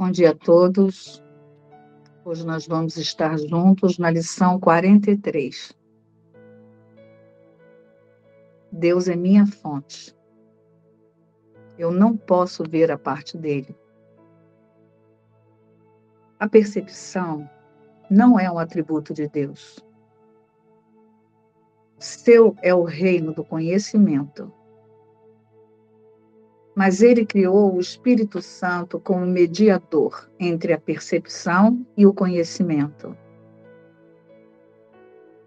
Bom dia a todos. Hoje nós vamos estar juntos na lição 43. Deus é minha fonte. Eu não posso ver a parte dele. A percepção não é um atributo de Deus. Seu é o reino do conhecimento mas ele criou o Espírito Santo como mediador entre a percepção e o conhecimento.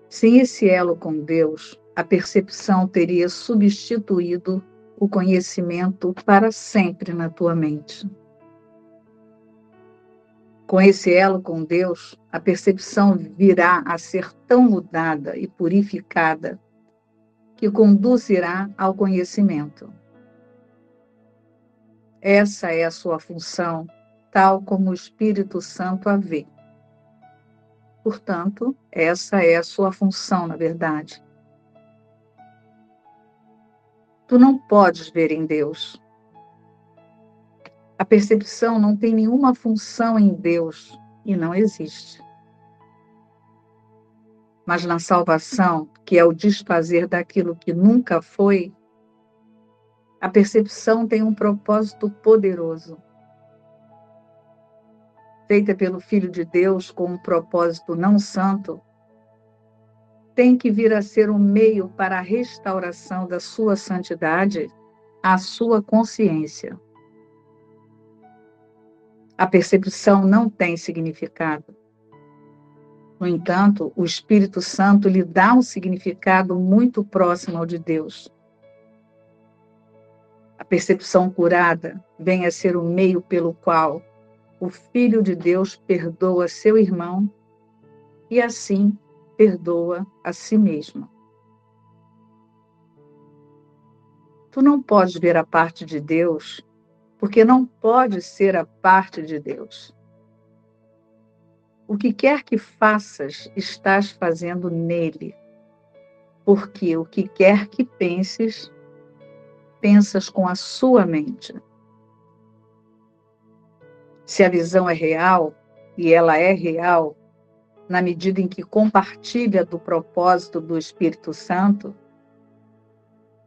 Sem esse elo com Deus, a percepção teria substituído o conhecimento para sempre na tua mente. Com esse elo com Deus, a percepção virá a ser tão mudada e purificada que conduzirá ao conhecimento. Essa é a sua função, tal como o Espírito Santo a vê. Portanto, essa é a sua função, na verdade. Tu não podes ver em Deus. A percepção não tem nenhuma função em Deus e não existe. Mas na salvação, que é o desfazer daquilo que nunca foi, a percepção tem um propósito poderoso. Feita pelo Filho de Deus com um propósito não santo, tem que vir a ser um meio para a restauração da sua santidade, a sua consciência. A percepção não tem significado. No entanto, o Espírito Santo lhe dá um significado muito próximo ao de Deus percepção curada vem a ser o meio pelo qual o Filho de Deus perdoa seu irmão e assim perdoa a si mesmo. Tu não podes ver a parte de Deus porque não pode ser a parte de Deus. O que quer que faças, estás fazendo nele, porque o que quer que penses, pensas com a sua mente. Se a visão é real, e ela é real, na medida em que compartilha do propósito do Espírito Santo,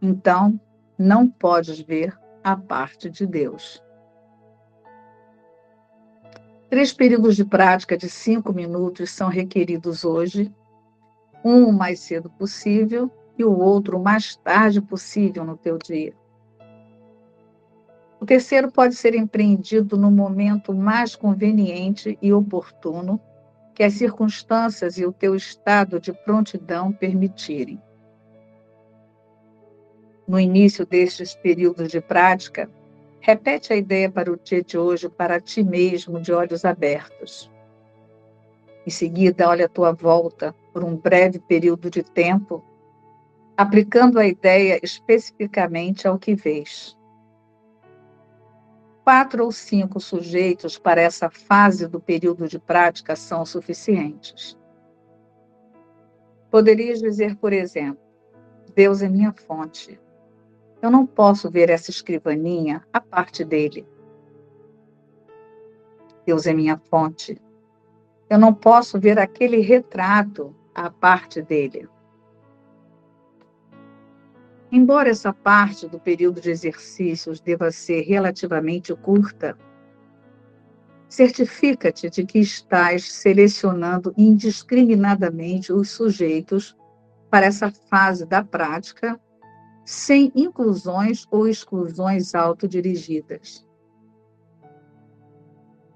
então não podes ver a parte de Deus. Três períodos de prática de cinco minutos são requeridos hoje, um o mais cedo possível e o outro o mais tarde possível no teu dia. O terceiro pode ser empreendido no momento mais conveniente e oportuno que as circunstâncias e o teu estado de prontidão permitirem. No início destes períodos de prática, repete a ideia para o dia de hoje para ti mesmo de olhos abertos. Em seguida, olha à tua volta por um breve período de tempo, aplicando a ideia especificamente ao que vês quatro ou cinco sujeitos para essa fase do período de prática são suficientes. Poderias dizer, por exemplo, Deus é minha fonte. Eu não posso ver essa escrivaninha a parte dele. Deus é minha fonte. Eu não posso ver aquele retrato à parte dele. Embora essa parte do período de exercícios deva ser relativamente curta, certifica-te de que estás selecionando indiscriminadamente os sujeitos para essa fase da prática, sem inclusões ou exclusões autodirigidas.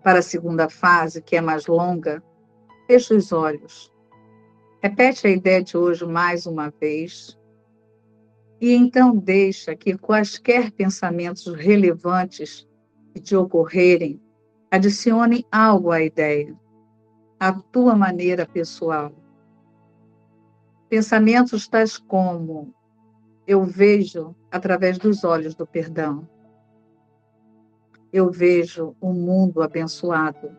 Para a segunda fase, que é mais longa, fecha os olhos. Repete a ideia de hoje mais uma vez e então deixa que quaisquer pensamentos relevantes que te ocorrerem adicionem algo à ideia, à tua maneira pessoal. Pensamentos tais como eu vejo através dos olhos do perdão. Eu vejo o um mundo abençoado.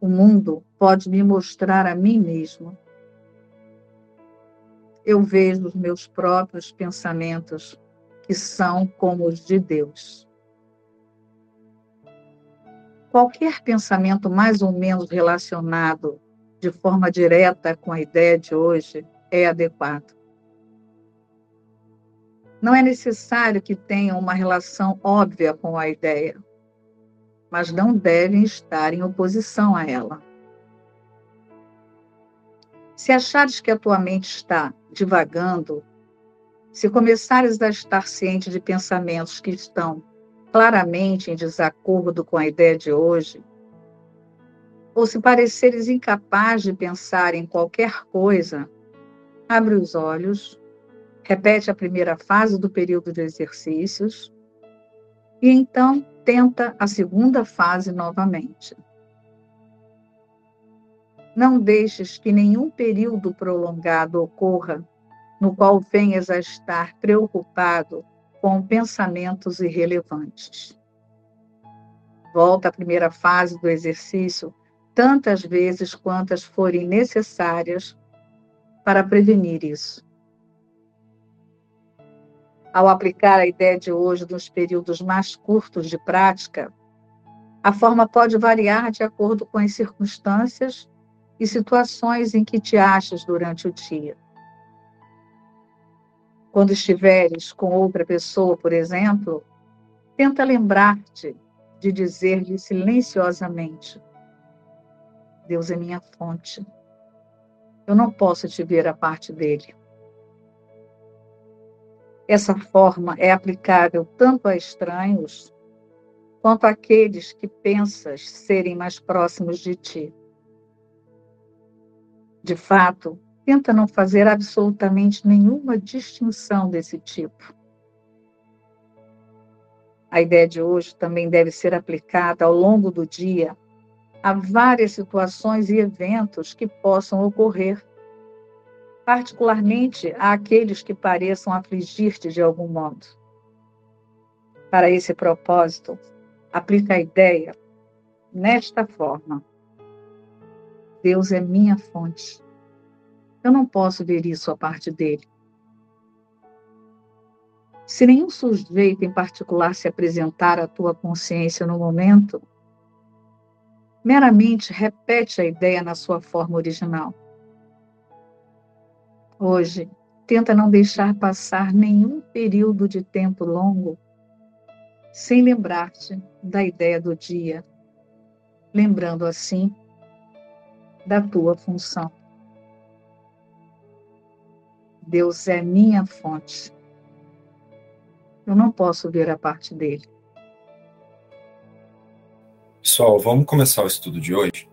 O mundo pode me mostrar a mim mesmo eu vejo os meus próprios pensamentos, que são como os de Deus. qualquer pensamento mais ou menos relacionado de forma direta com a ideia de hoje é adequado. Não é necessário que tenham uma relação óbvia com a ideia, mas não devem estar em oposição a ela. Se achares que a tua mente está divagando, se começares a estar ciente de pensamentos que estão claramente em desacordo com a ideia de hoje, ou se pareceres incapaz de pensar em qualquer coisa, abre os olhos, repete a primeira fase do período de exercícios e então tenta a segunda fase novamente. Não deixes que nenhum período prolongado ocorra no qual venhas a estar preocupado com pensamentos irrelevantes. Volta à primeira fase do exercício tantas vezes quantas forem necessárias para prevenir isso. Ao aplicar a ideia de hoje nos períodos mais curtos de prática, a forma pode variar de acordo com as circunstâncias e situações em que te achas durante o dia. Quando estiveres com outra pessoa, por exemplo, tenta lembrar-te de dizer-lhe silenciosamente: Deus é minha fonte. Eu não posso te ver a parte dele. Essa forma é aplicável tanto a estranhos quanto àqueles que pensas serem mais próximos de ti. De fato, tenta não fazer absolutamente nenhuma distinção desse tipo. A ideia de hoje também deve ser aplicada ao longo do dia a várias situações e eventos que possam ocorrer, particularmente àqueles que pareçam afligir-te de algum modo. Para esse propósito, aplica a ideia nesta forma: Deus é minha fonte. Eu não posso ver isso a parte dele. Se nenhum sujeito em particular se apresentar à tua consciência no momento, meramente repete a ideia na sua forma original. Hoje, tenta não deixar passar nenhum período de tempo longo sem lembrar-te da ideia do dia, lembrando assim da tua função. Deus é minha fonte. Eu não posso ver a parte dele. Pessoal, vamos começar o estudo de hoje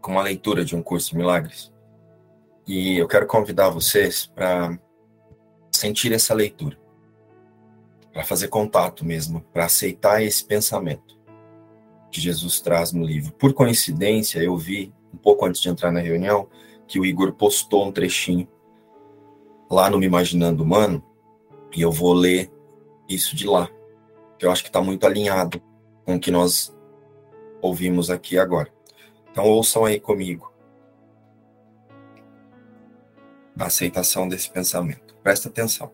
com uma leitura de um curso de milagres. E eu quero convidar vocês para sentir essa leitura, para fazer contato mesmo, para aceitar esse pensamento que Jesus traz no livro. Por coincidência, eu vi, um pouco antes de entrar na reunião, que o Igor postou um trechinho lá no Me Imaginando Humano, e eu vou ler isso de lá, que eu acho que está muito alinhado com o que nós ouvimos aqui agora. Então ouçam aí comigo a aceitação desse pensamento. Presta atenção.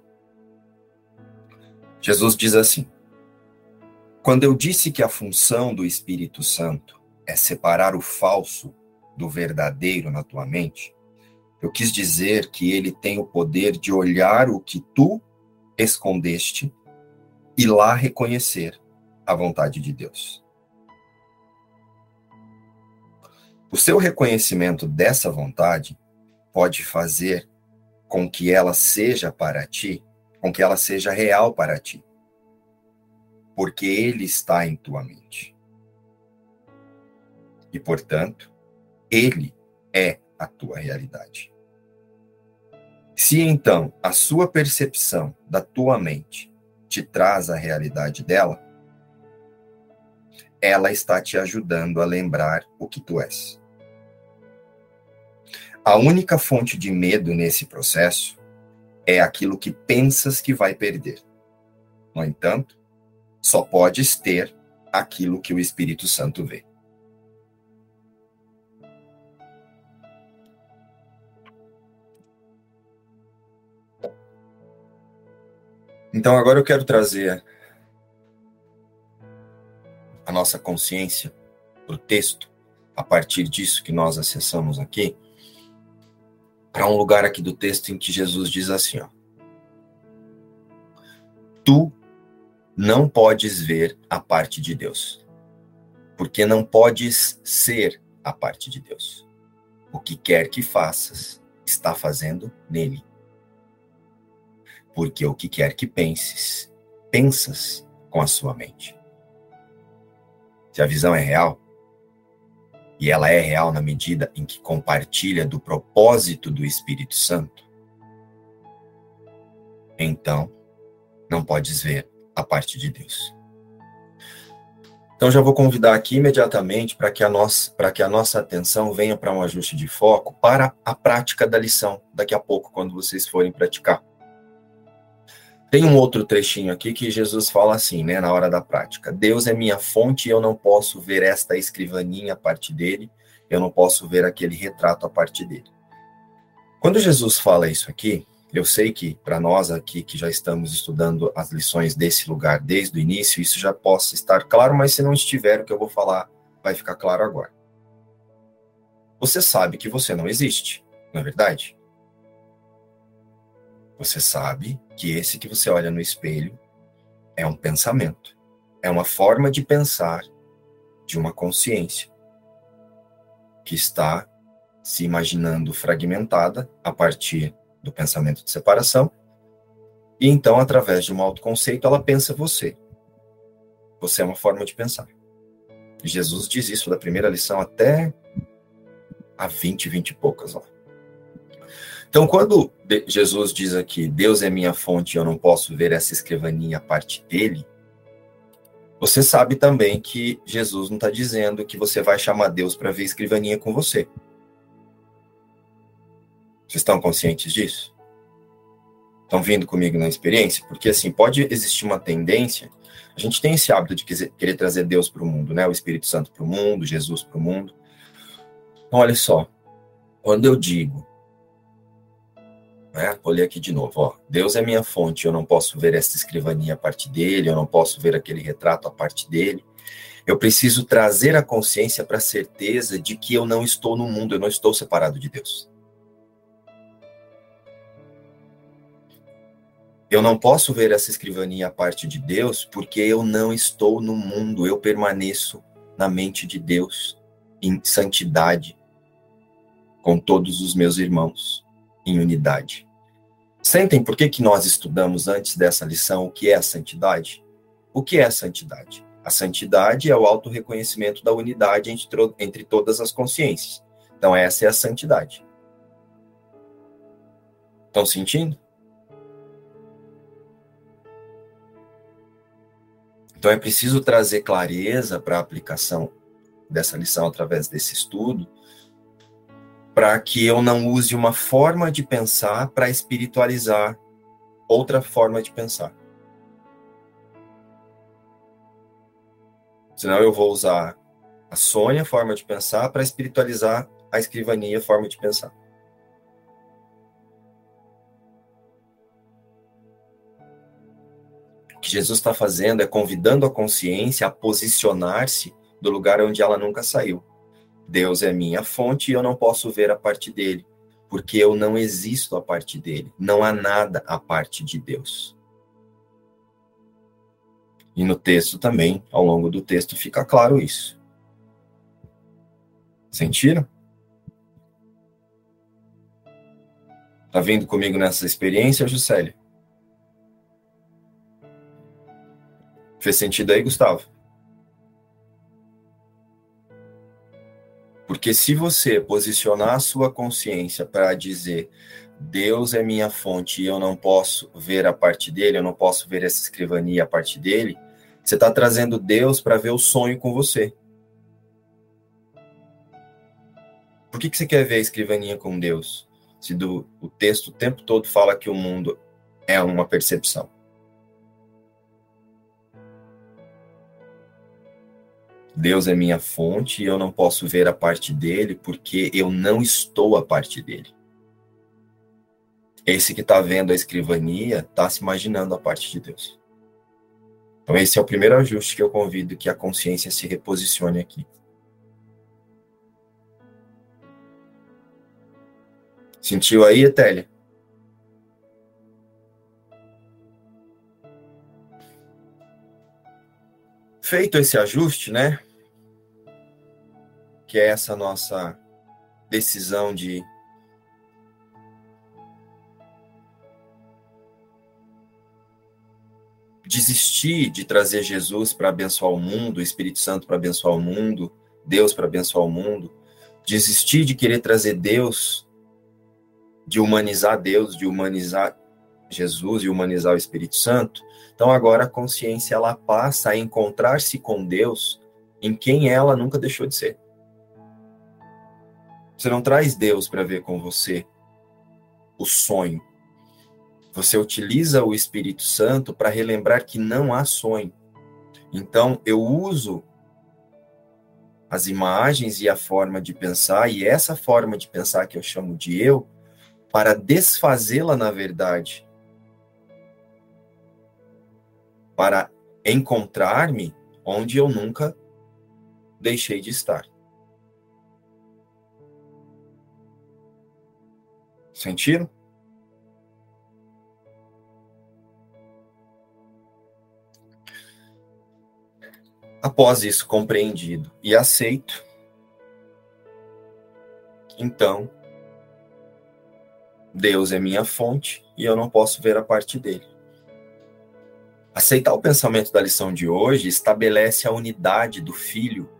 Jesus diz assim: Quando eu disse que a função do Espírito Santo é separar o falso do verdadeiro na tua mente, eu quis dizer que ele tem o poder de olhar o que tu escondeste e lá reconhecer a vontade de Deus. O seu reconhecimento dessa vontade pode fazer com que ela seja para ti, com que ela seja real para ti. Porque ele está em tua mente. E, portanto, ele é a tua realidade. Se então a sua percepção da tua mente te traz a realidade dela, ela está te ajudando a lembrar o que tu és. A única fonte de medo nesse processo é aquilo que pensas que vai perder. No entanto, só podes ter aquilo que o Espírito Santo vê. Então agora eu quero trazer a nossa consciência para o texto, a partir disso que nós acessamos aqui, para um lugar aqui do texto em que Jesus diz assim: ó, Tu não podes ver a parte de Deus, porque não podes ser a parte de Deus. O que quer que faças, está fazendo nele. Porque o que quer que penses, pensas com a sua mente. Se a visão é real, e ela é real na medida em que compartilha do propósito do Espírito Santo, então não podes ver a parte de Deus. Então já vou convidar aqui imediatamente para que a nossa que a nossa atenção venha para um ajuste de foco para a prática da lição daqui a pouco quando vocês forem praticar. Tem um outro trechinho aqui que Jesus fala assim, né, na hora da prática. Deus é minha fonte e eu não posso ver esta escrivaninha a parte dele, eu não posso ver aquele retrato a parte dele. Quando Jesus fala isso aqui, eu sei que para nós aqui que já estamos estudando as lições desse lugar desde o início, isso já possa estar claro, mas se não estiver, o que eu vou falar vai ficar claro agora. Você sabe que você não existe, não é verdade? Você sabe que esse que você olha no espelho é um pensamento, é uma forma de pensar de uma consciência que está se imaginando fragmentada a partir do pensamento de separação. E então, através de um autoconceito, ela pensa você. Você é uma forma de pensar. Jesus diz isso da primeira lição até a 20, 20 e poucas. Então, quando Jesus diz aqui, Deus é minha fonte eu não posso ver essa escrivaninha a parte dele, você sabe também que Jesus não está dizendo que você vai chamar Deus para ver escrivaninha com você. Vocês estão conscientes disso? Estão vindo comigo na experiência? Porque, assim, pode existir uma tendência. A gente tem esse hábito de querer trazer Deus para o mundo, né? O Espírito Santo para o mundo, Jesus para o mundo. Então, olha só. Quando eu digo. Né? Vou ler aqui de novo. Ó, Deus é minha fonte, eu não posso ver esta escrivaninha a parte dele, eu não posso ver aquele retrato a parte dele. Eu preciso trazer a consciência para a certeza de que eu não estou no mundo, eu não estou separado de Deus. Eu não posso ver essa escrivaninha a parte de Deus porque eu não estou no mundo, eu permaneço na mente de Deus, em santidade, com todos os meus irmãos, em unidade. Sentem por que, que nós estudamos antes dessa lição o que é a santidade? O que é a santidade? A santidade é o auto-reconhecimento da unidade entre, entre todas as consciências. Então, essa é a santidade. Estão sentindo? Então é preciso trazer clareza para a aplicação dessa lição através desse estudo, para que eu não use uma forma de pensar para espiritualizar outra forma de pensar. Senão eu vou usar a Sônia, forma de pensar, para espiritualizar a escrivania, forma de pensar. Que Jesus está fazendo é convidando a consciência a posicionar-se do lugar onde ela nunca saiu. Deus é minha fonte e eu não posso ver a parte dele, porque eu não existo a parte dele. Não há nada a parte de Deus. E no texto também, ao longo do texto, fica claro isso. Sentiram? Tá vindo comigo nessa experiência, Juscelia? Fez sentido aí, Gustavo? Porque se você posicionar a sua consciência para dizer Deus é minha fonte e eu não posso ver a parte dele, eu não posso ver essa escrivania a parte dele, você está trazendo Deus para ver o sonho com você. Por que, que você quer ver a escrivania com Deus? Se do, o texto o tempo todo fala que o mundo é uma percepção. Deus é minha fonte e eu não posso ver a parte dele porque eu não estou a parte dele. Esse que está vendo a escrivania está se imaginando a parte de Deus. Então, esse é o primeiro ajuste que eu convido que a consciência se reposicione aqui. Sentiu aí, Etélia? Feito esse ajuste, né? Que é essa nossa decisão de desistir de trazer Jesus para abençoar o mundo, o Espírito Santo para abençoar o mundo, Deus para abençoar o mundo, desistir de querer trazer Deus, de humanizar Deus, de humanizar Jesus e humanizar o Espírito Santo. Então agora a consciência ela passa a encontrar-se com Deus em quem ela nunca deixou de ser. Você não traz Deus para ver com você o sonho, você utiliza o Espírito Santo para relembrar que não há sonho. Então, eu uso as imagens e a forma de pensar, e essa forma de pensar que eu chamo de eu, para desfazê-la na verdade. Para encontrar-me onde eu nunca deixei de estar. Sentiram? Após isso compreendido e aceito, então Deus é minha fonte e eu não posso ver a parte dele. Aceitar o pensamento da lição de hoje estabelece a unidade do filho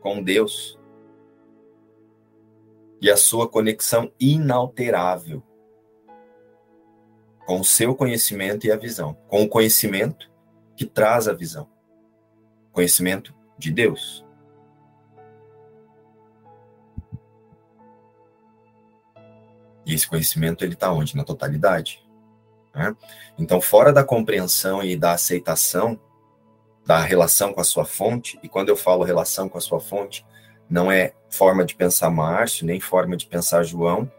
com Deus e a sua conexão inalterável com o seu conhecimento e a visão, com o conhecimento que traz a visão conhecimento de Deus. E esse conhecimento ele está onde? Na totalidade. Né? Então, fora da compreensão e da aceitação da relação com a sua fonte, e quando eu falo relação com a sua fonte, não é forma de pensar Márcio, nem forma de pensar João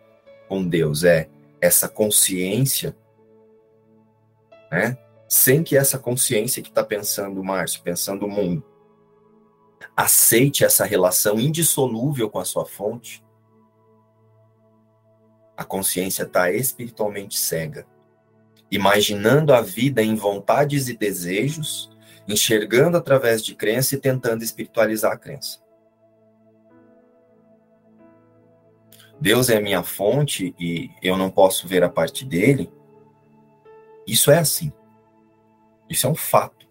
com Deus, é essa consciência, né? sem que essa consciência que está pensando Márcio, pensando o mundo, aceite essa relação indissolúvel com a sua fonte, a consciência está espiritualmente cega, imaginando a vida em vontades e desejos, enxergando através de crença e tentando espiritualizar a crença. Deus é minha fonte e eu não posso ver a parte dele. Isso é assim. Isso é um fato.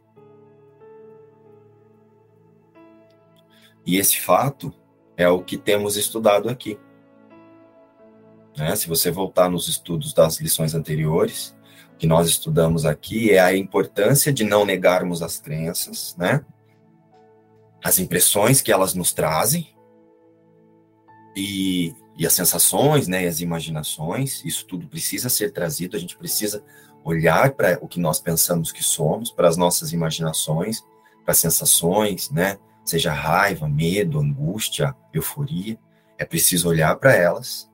E esse fato é o que temos estudado aqui. Né? Se você voltar nos estudos das lições anteriores, o que nós estudamos aqui é a importância de não negarmos as crenças, né? as impressões que elas nos trazem e, e as sensações, né, as imaginações. Isso tudo precisa ser trazido. A gente precisa olhar para o que nós pensamos que somos, para as nossas imaginações, para as sensações, né? Seja raiva, medo, angústia, euforia. É preciso olhar para elas,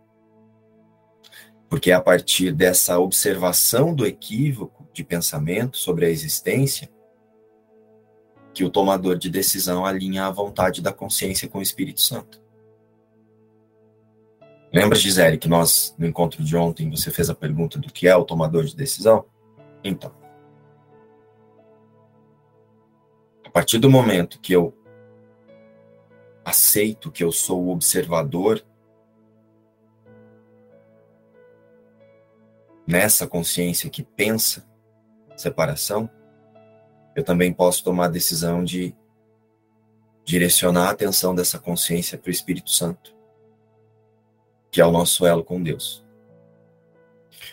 porque é a partir dessa observação do equívoco de pensamento sobre a existência que o tomador de decisão alinha a vontade da consciência com o Espírito Santo. Lembra, Gisele, que nós, no encontro de ontem, você fez a pergunta do que é o tomador de decisão? Então, a partir do momento que eu aceito que eu sou o observador nessa consciência que pensa separação, eu também posso tomar a decisão de direcionar a atenção dessa consciência para o Espírito Santo que é o nosso elo com Deus.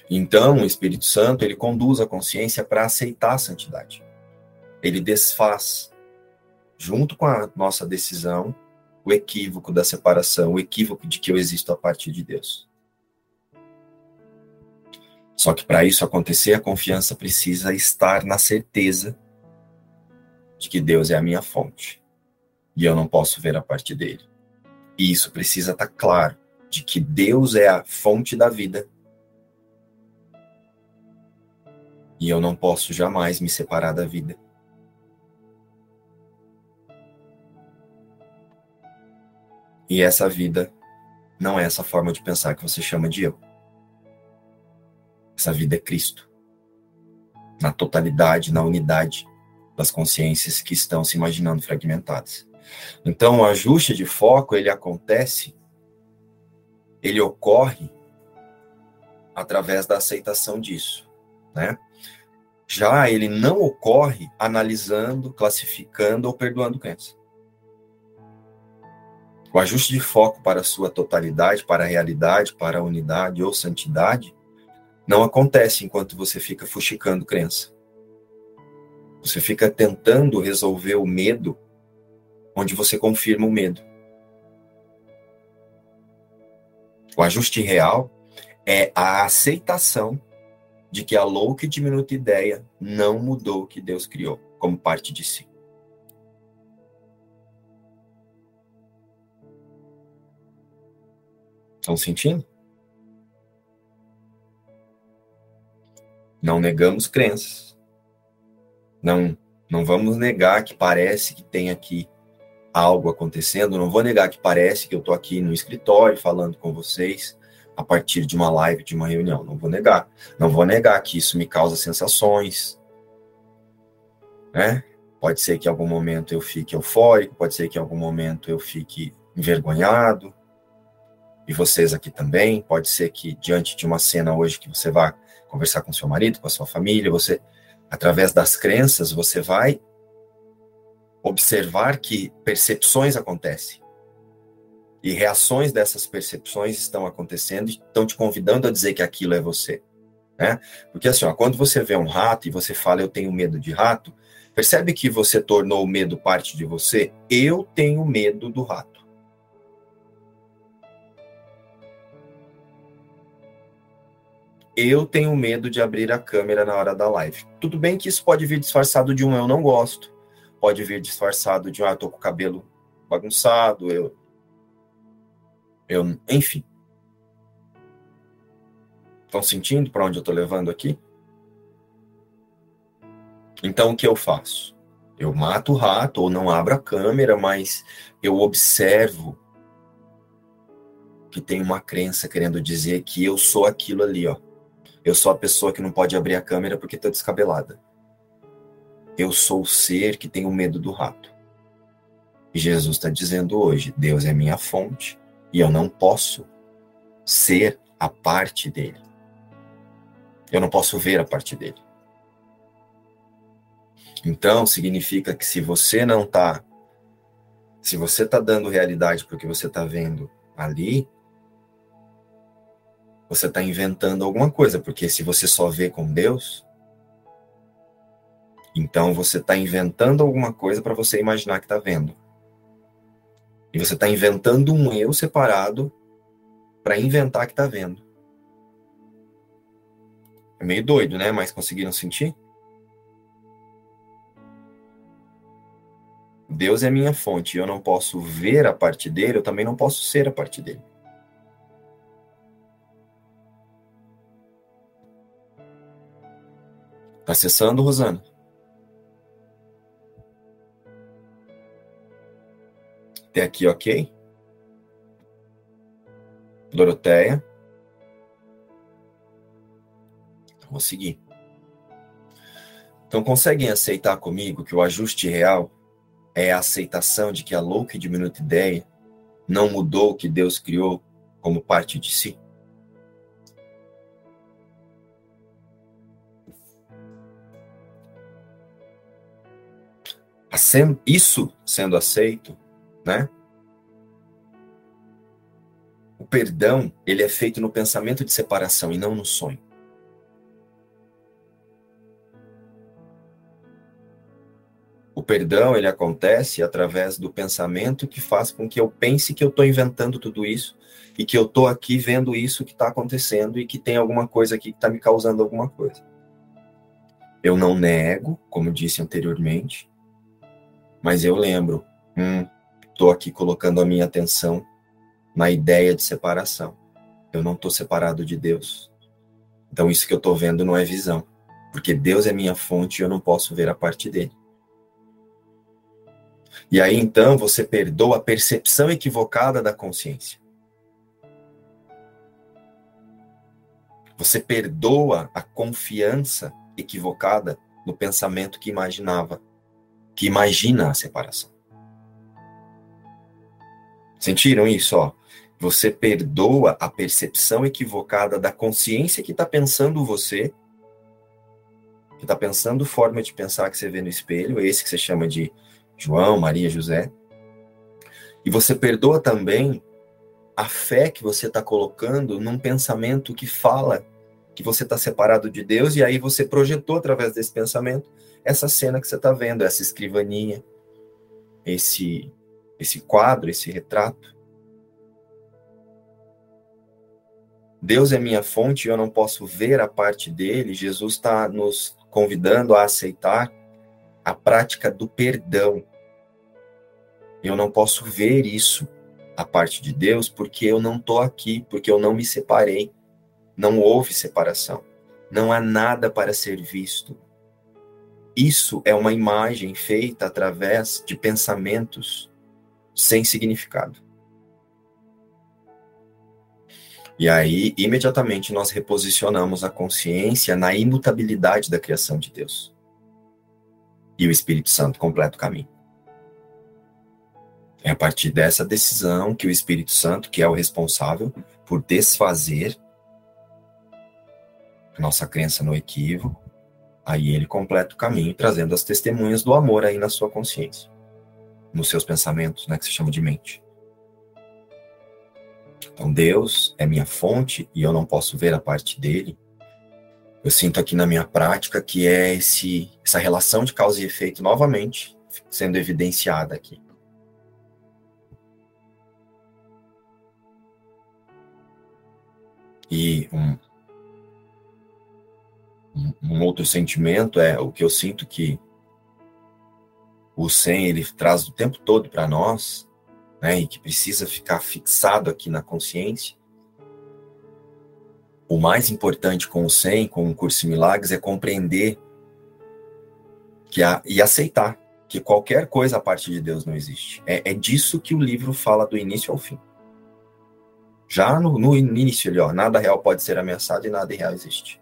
Então, o Espírito Santo, ele conduz a consciência para aceitar a santidade. Ele desfaz, junto com a nossa decisão, o equívoco da separação, o equívoco de que eu existo a partir de Deus. Só que para isso acontecer, a confiança precisa estar na certeza de que Deus é a minha fonte e eu não posso ver a partir dele. E isso precisa estar claro de que Deus é a fonte da vida. E eu não posso jamais me separar da vida. E essa vida não é essa forma de pensar que você chama de eu. Essa vida é Cristo. Na totalidade, na unidade das consciências que estão se imaginando fragmentadas. Então, o ajuste de foco ele acontece ele ocorre através da aceitação disso, né? Já ele não ocorre analisando, classificando ou perdoando crença. O ajuste de foco para a sua totalidade, para a realidade, para a unidade ou santidade, não acontece enquanto você fica fuxicando crença. Você fica tentando resolver o medo onde você confirma o medo. O ajuste real é a aceitação de que a louca e diminuta ideia não mudou o que Deus criou como parte de si. Estão sentindo? Não negamos crenças. Não, não vamos negar que parece que tem aqui algo acontecendo. Não vou negar que parece que eu estou aqui no escritório falando com vocês a partir de uma live, de uma reunião. Não vou negar. Não vou negar que isso me causa sensações. Né? Pode ser que em algum momento eu fique eufórico, pode ser que em algum momento eu fique envergonhado, e vocês aqui também. Pode ser que diante de uma cena hoje que você vá conversar com seu marido, com a sua família, você, através das crenças, você vai observar que percepções acontecem. E reações dessas percepções estão acontecendo e estão te convidando a dizer que aquilo é você. Né? Porque assim, ó, quando você vê um rato e você fala eu tenho medo de rato, percebe que você tornou o medo parte de você? Eu tenho medo do rato. eu tenho medo de abrir a câmera na hora da live. Tudo bem que isso pode vir disfarçado de um eu não gosto, pode vir disfarçado de ah, eu tô com o cabelo bagunçado, eu eu, enfim. Estão sentindo para onde eu tô levando aqui? Então o que eu faço? Eu mato o rato ou não abro a câmera, mas eu observo que tem uma crença querendo dizer que eu sou aquilo ali, ó. Eu sou a pessoa que não pode abrir a câmera porque está descabelada. Eu sou o ser que tem o medo do rato. E Jesus está dizendo hoje: Deus é minha fonte e eu não posso ser a parte dele. Eu não posso ver a parte dele. Então, significa que se você não está, se você está dando realidade porque você está vendo ali, você está inventando alguma coisa, porque se você só vê com Deus, então você está inventando alguma coisa para você imaginar que está vendo. E você está inventando um eu separado para inventar que está vendo. É meio doido, né? Mas conseguiram sentir? Deus é minha fonte eu não posso ver a parte dele, eu também não posso ser a parte dele. Tá acessando, Rosana? Até aqui, ok? Doroteia. Vou seguir. Então, conseguem aceitar comigo que o ajuste real é a aceitação de que a louca e diminuta ideia não mudou o que Deus criou como parte de si? isso sendo aceito, né? O perdão, ele é feito no pensamento de separação e não no sonho. O perdão, ele acontece através do pensamento que faz com que eu pense que eu estou inventando tudo isso e que eu estou aqui vendo isso que está acontecendo e que tem alguma coisa aqui que está me causando alguma coisa. Eu não nego, como disse anteriormente, mas eu lembro, hum, estou aqui colocando a minha atenção na ideia de separação. Eu não estou separado de Deus. Então isso que eu estou vendo não é visão, porque Deus é minha fonte e eu não posso ver a parte dele. E aí então você perdoa a percepção equivocada da consciência. Você perdoa a confiança equivocada no pensamento que imaginava, que imagina a separação. Sentiram isso? Ó? Você perdoa a percepção equivocada da consciência que está pensando você, que está pensando forma de pensar que você vê no espelho, esse que você chama de João, Maria, José. E você perdoa também a fé que você está colocando num pensamento que fala que você está separado de Deus, e aí você projetou através desse pensamento essa cena que você está vendo, essa escrivaninha, esse, esse quadro, esse retrato. Deus é minha fonte e eu não posso ver a parte dele. Jesus está nos convidando a aceitar a prática do perdão. Eu não posso ver isso, a parte de Deus, porque eu não estou aqui, porque eu não me separei. Não houve separação. Não há nada para ser visto. Isso é uma imagem feita através de pensamentos sem significado. E aí, imediatamente, nós reposicionamos a consciência na imutabilidade da criação de Deus. E o Espírito Santo completa o caminho. É a partir dessa decisão que o Espírito Santo, que é o responsável por desfazer nossa crença no equívoco, aí ele completa o caminho, trazendo as testemunhas do amor aí na sua consciência, nos seus pensamentos, né, que se chama de mente. Então Deus é minha fonte e eu não posso ver a parte dele. Eu sinto aqui na minha prática que é esse essa relação de causa e efeito novamente sendo evidenciada aqui. E um, um outro sentimento é o que eu sinto que o sem ele traz o tempo todo para nós né, e que precisa ficar fixado aqui na consciência. O mais importante com o SEM, com o curso de milagres, é compreender que a, e aceitar que qualquer coisa a parte de Deus não existe. É, é disso que o livro fala do início ao fim. Já no, no início ali, ó, nada real pode ser ameaçado e nada real existe.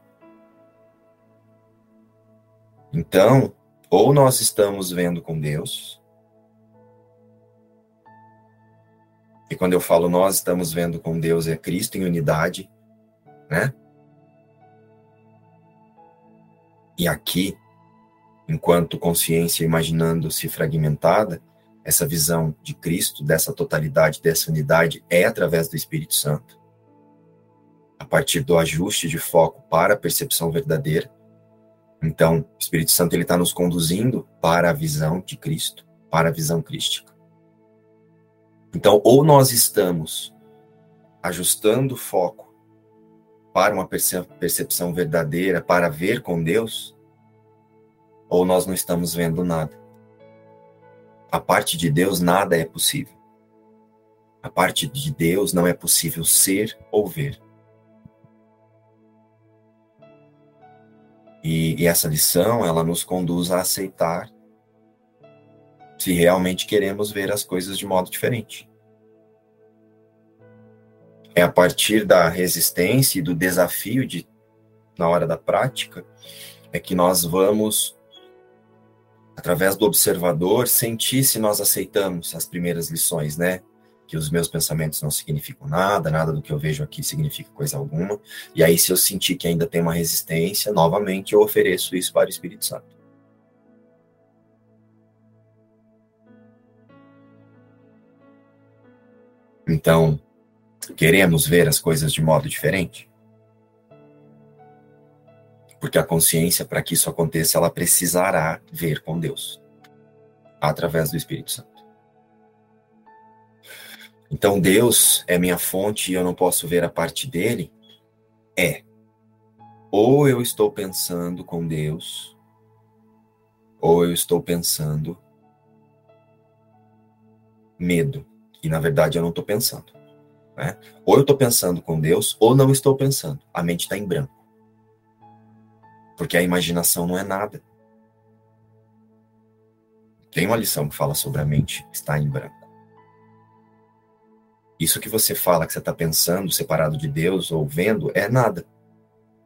Então, ou nós estamos vendo com Deus, E quando eu falo nós estamos vendo com Deus é Cristo em unidade, né? E aqui, enquanto consciência imaginando-se fragmentada, essa visão de Cristo, dessa totalidade, dessa unidade, é através do Espírito Santo. A partir do ajuste de foco para a percepção verdadeira. Então, o Espírito Santo ele está nos conduzindo para a visão de Cristo, para a visão crística. Então, ou nós estamos ajustando o foco para uma percepção verdadeira, para ver com Deus, ou nós não estamos vendo nada. A parte de Deus nada é possível. A parte de Deus não é possível ser ou ver. E, e essa lição, ela nos conduz a aceitar se realmente queremos ver as coisas de modo diferente. É a partir da resistência e do desafio de na hora da prática é que nós vamos através do observador sentir se nós aceitamos as primeiras lições, né? Que os meus pensamentos não significam nada, nada do que eu vejo aqui significa coisa alguma. E aí se eu sentir que ainda tem uma resistência, novamente eu ofereço isso para o Espírito Santo. Então, queremos ver as coisas de modo diferente? Porque a consciência, para que isso aconteça, ela precisará ver com Deus através do Espírito Santo. Então, Deus é minha fonte e eu não posso ver a parte dele? É. Ou eu estou pensando com Deus, ou eu estou pensando medo. E na verdade eu não estou pensando. Né? Ou eu estou pensando com Deus, ou não estou pensando. A mente está em branco. Porque a imaginação não é nada. Tem uma lição que fala sobre a mente estar em branco. Isso que você fala, que você está pensando, separado de Deus ou vendo, é nada.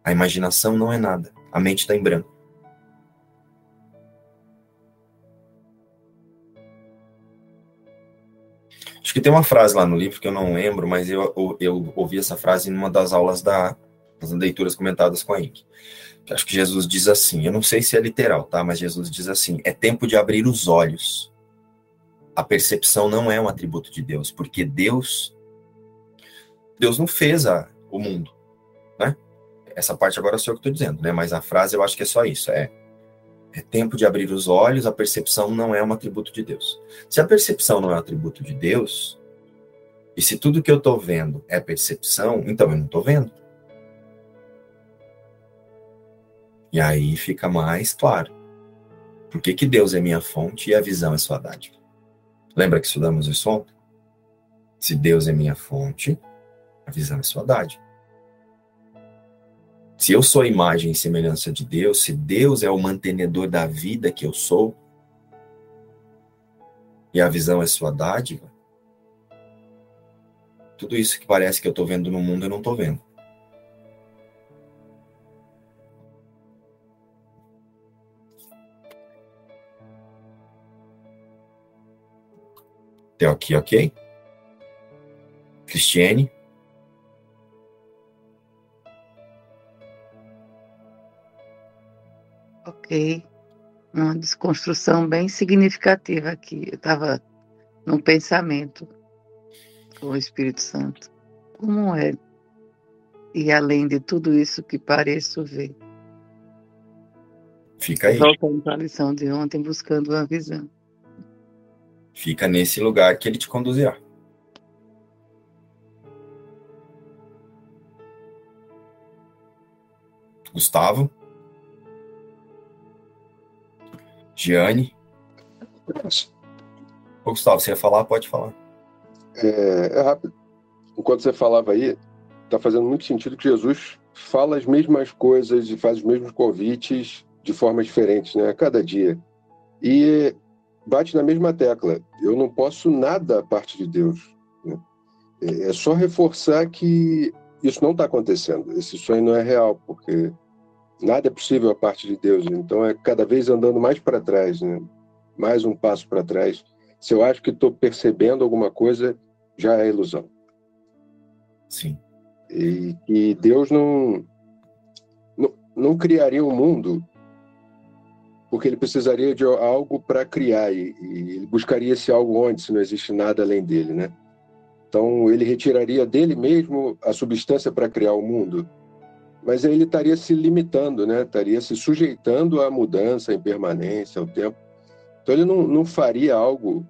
A imaginação não é nada. A mente está em branco. Acho que tem uma frase lá no livro que eu não lembro, mas eu, eu, eu ouvi essa frase em uma das aulas da, das leituras comentadas com a Ink. Acho que Jesus diz assim, eu não sei se é literal, tá? Mas Jesus diz assim: é tempo de abrir os olhos. A percepção não é um atributo de Deus, porque Deus Deus não fez a, o mundo, né? Essa parte agora sou eu que estou dizendo, né? Mas a frase eu acho que é só isso, é é tempo de abrir os olhos, a percepção não é um atributo de Deus. Se a percepção não é um atributo de Deus, e se tudo que eu estou vendo é percepção, então eu não estou vendo. E aí fica mais claro. Por que, que Deus é minha fonte e a visão é sua dádiva? Lembra que estudamos isso ontem? Se Deus é minha fonte, a visão é sua dádiva. Se eu sou a imagem e semelhança de Deus, se Deus é o mantenedor da vida que eu sou, e a visão é sua dádiva, tudo isso que parece que eu estou vendo no mundo, eu não estou vendo. Até aqui, ok? Cristiane. Ok. Uma desconstrução bem significativa aqui. Eu estava num pensamento com o Espírito Santo. Como é? E além de tudo isso que pareço ver. Fica aí. Voltando para a lição de ontem, buscando uma visão. Fica nesse lugar que ele te conduzirá. Gustavo. Giane. Ô, Gustavo, você ia falar? Pode falar. É, é rápido. Enquanto você falava aí, está fazendo muito sentido que Jesus fala as mesmas coisas e faz os mesmos convites de formas diferentes, né? A cada dia. E bate na mesma tecla. Eu não posso nada a parte de Deus. Né? É, é só reforçar que isso não está acontecendo. Esse sonho não é real, porque nada é possível a parte de Deus. Então é cada vez andando mais para trás, né? mais um passo para trás. Se eu acho que estou percebendo alguma coisa, já é ilusão. Sim. E que Deus não, não, não criaria um mundo porque ele precisaria de algo para criar e, e, ele buscaria esse algo onde se não existe nada além dele, né? Então ele retiraria dele mesmo a substância para criar o mundo, mas aí ele estaria se limitando, né? Estaria se sujeitando à mudança, à impermanência, ao tempo. Então ele não, não faria algo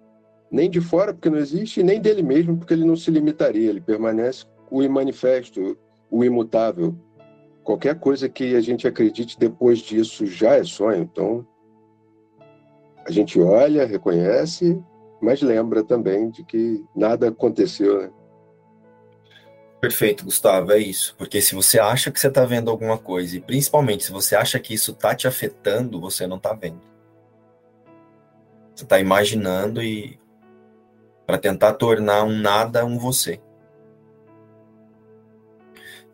nem de fora porque não existe, nem dele mesmo porque ele não se limitaria. Ele permanece o imanifesto, o imutável qualquer coisa que a gente acredite depois disso já é sonho. Então, a gente olha, reconhece, mas lembra também de que nada aconteceu. Né? Perfeito, Gustavo, é isso. Porque se você acha que você está vendo alguma coisa, e principalmente se você acha que isso está te afetando, você não está vendo. Você está imaginando e para tentar tornar um nada um você.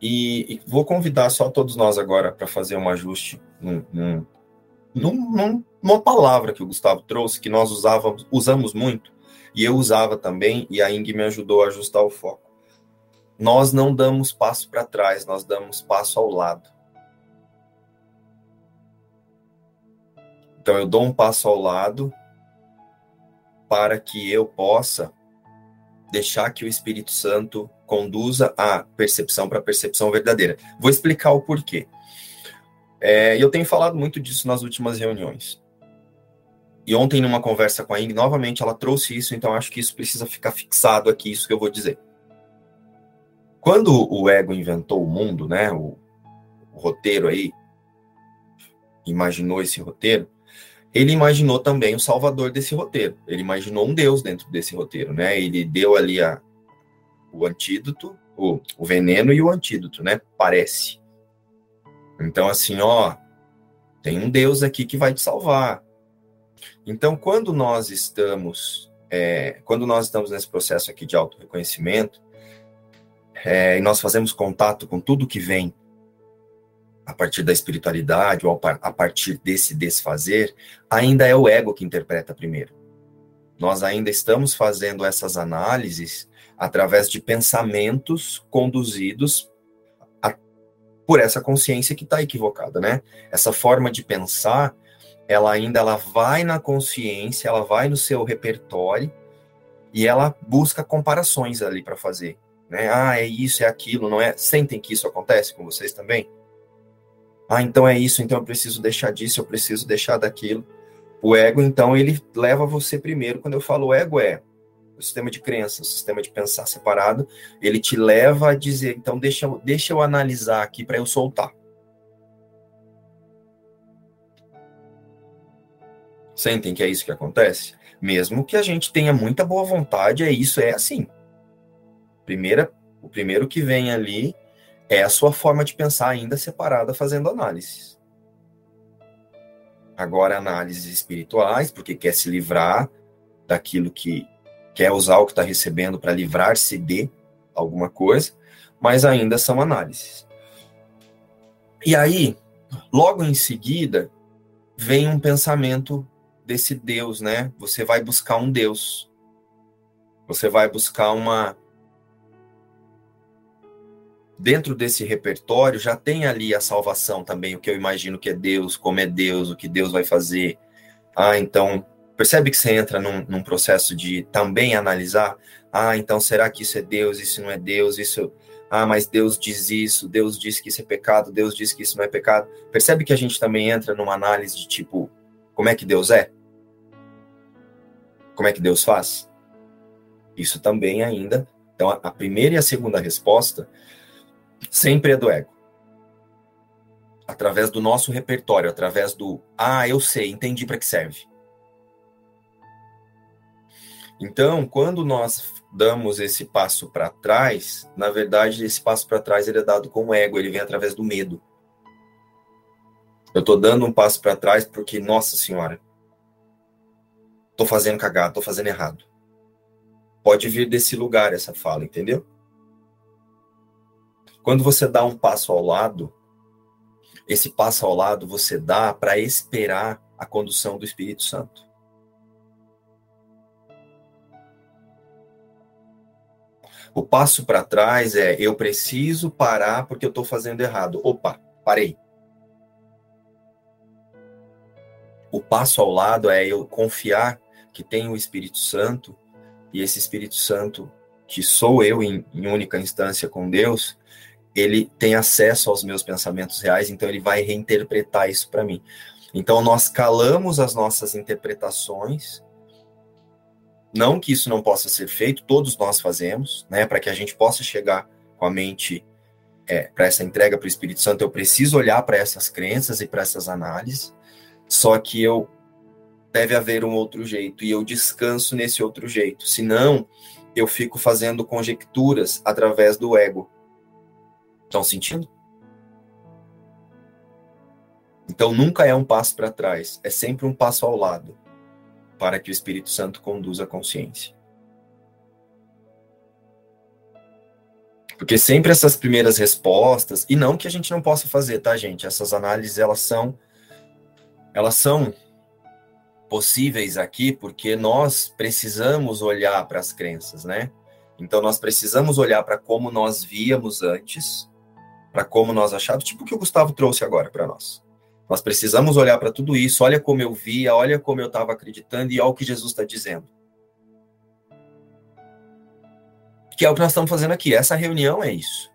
E, e, vou convidar só todos nós agora para fazer um ajuste num, num, num, numa palavra que o Gustavo trouxe, que nós usávamos, usamos muito, e eu usava também, e a Ing me ajudou a ajustar o foco. Nós não damos passo para trás, nós damos passo ao lado. Então eu dou um passo ao lado para que eu possa deixar que o Espírito Santo conduza a percepção para a percepção verdadeira. Vou explicar o porquê. É, eu tenho falado muito disso nas últimas reuniões. E ontem, numa conversa com a Ing, novamente ela trouxe isso, então acho que isso precisa ficar fixado aqui, isso que eu vou dizer. Quando o ego inventou o mundo, né, o, o roteiro aí, imaginou esse roteiro, ele imaginou também o salvador desse roteiro. Ele imaginou um Deus dentro desse roteiro, né? Ele deu ali a, o antídoto, o, o veneno e o antídoto, né? Parece. Então, assim, ó, tem um Deus aqui que vai te salvar. Então, quando nós estamos, é, quando nós estamos nesse processo aqui de auto-reconhecimento, é, e nós fazemos contato com tudo que vem a partir da espiritualidade ou a partir desse desfazer, ainda é o ego que interpreta primeiro. Nós ainda estamos fazendo essas análises através de pensamentos conduzidos a, por essa consciência que está equivocada, né? Essa forma de pensar, ela ainda ela vai na consciência, ela vai no seu repertório e ela busca comparações ali para fazer, né? Ah, é isso, é aquilo, não é? Sentem que isso acontece com vocês também? Ah, então é isso, então eu preciso deixar disso, eu preciso deixar daquilo. O ego, então, ele leva você primeiro. Quando eu falo ego, é sistema de crença, o sistema de pensar separado, ele te leva a dizer, então deixa, deixa eu analisar aqui para eu soltar. Sentem que é isso que acontece? Mesmo que a gente tenha muita boa vontade, é isso, é assim. Primeira, o primeiro que vem ali é a sua forma de pensar ainda separada fazendo análises. Agora, análises espirituais, porque quer se livrar daquilo que quer usar o que está recebendo para livrar-se de alguma coisa, mas ainda são análises. E aí, logo em seguida, vem um pensamento desse Deus, né? Você vai buscar um Deus. Você vai buscar uma dentro desse repertório já tem ali a salvação também, o que eu imagino que é Deus, como é Deus, o que Deus vai fazer. Ah, então, percebe que você entra num, num processo de também analisar. Ah, então será que isso é Deus, isso não é Deus, isso. Ah, mas Deus diz isso, Deus diz que isso é pecado, Deus diz que isso não é pecado. Percebe que a gente também entra numa análise de tipo, como é que Deus é? Como é que Deus faz? Isso também ainda. Então, a primeira e a segunda resposta sempre é do ego. Através do nosso repertório, através do ah, eu sei, entendi para que serve. Então, quando nós damos esse passo para trás, na verdade, esse passo para trás ele é dado com o ego, ele vem através do medo. Eu estou dando um passo para trás porque, nossa senhora, estou fazendo cagado, estou fazendo errado. Pode vir desse lugar essa fala, entendeu? Quando você dá um passo ao lado, esse passo ao lado você dá para esperar a condução do Espírito Santo. O passo para trás é eu preciso parar porque eu estou fazendo errado. Opa, parei. O passo ao lado é eu confiar que tem o Espírito Santo e esse Espírito Santo, que sou eu em, em única instância com Deus, ele tem acesso aos meus pensamentos reais, então ele vai reinterpretar isso para mim. Então nós calamos as nossas interpretações, não que isso não possa ser feito, todos nós fazemos, né, para que a gente possa chegar com a mente é, para essa entrega para o Espírito Santo, eu preciso olhar para essas crenças e para essas análises, só que eu deve haver um outro jeito e eu descanso nesse outro jeito, senão eu fico fazendo conjecturas através do ego, Estão sentindo? Então nunca é um passo para trás, é sempre um passo ao lado, para que o Espírito Santo conduza a consciência. Porque sempre essas primeiras respostas, e não que a gente não possa fazer, tá, gente? Essas análises, elas são elas são possíveis aqui porque nós precisamos olhar para as crenças, né? Então nós precisamos olhar para como nós víamos antes para como nós achávamos, tipo o que o Gustavo trouxe agora para nós. Nós precisamos olhar para tudo isso, olha como eu via, olha como eu estava acreditando e olha o que Jesus está dizendo. Que é o que nós estamos fazendo aqui. Essa reunião é isso.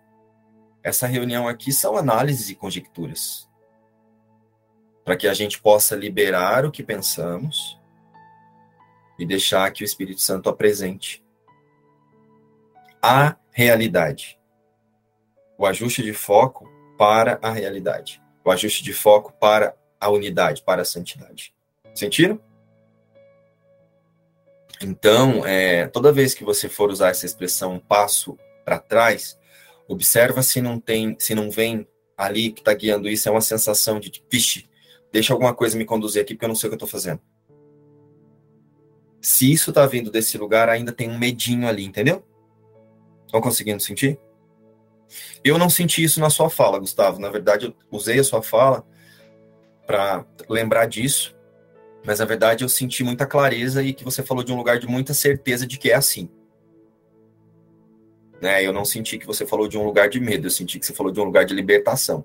Essa reunião aqui são análises e conjecturas. Para que a gente possa liberar o que pensamos e deixar que o Espírito Santo apresente a realidade o ajuste de foco para a realidade, o ajuste de foco para a unidade, para a santidade. Sentiram? Então, é, toda vez que você for usar essa expressão um passo para trás, observa se não tem, se não vem ali que está guiando isso, é uma sensação de, vixe, deixa alguma coisa me conduzir aqui porque eu não sei o que eu estou fazendo. Se isso está vindo desse lugar, ainda tem um medinho ali, entendeu? Estão conseguindo sentir? Eu não senti isso na sua fala, Gustavo. Na verdade, eu usei a sua fala para lembrar disso, mas na verdade eu senti muita clareza e que você falou de um lugar de muita certeza de que é assim. Né? Eu não senti que você falou de um lugar de medo, eu senti que você falou de um lugar de libertação.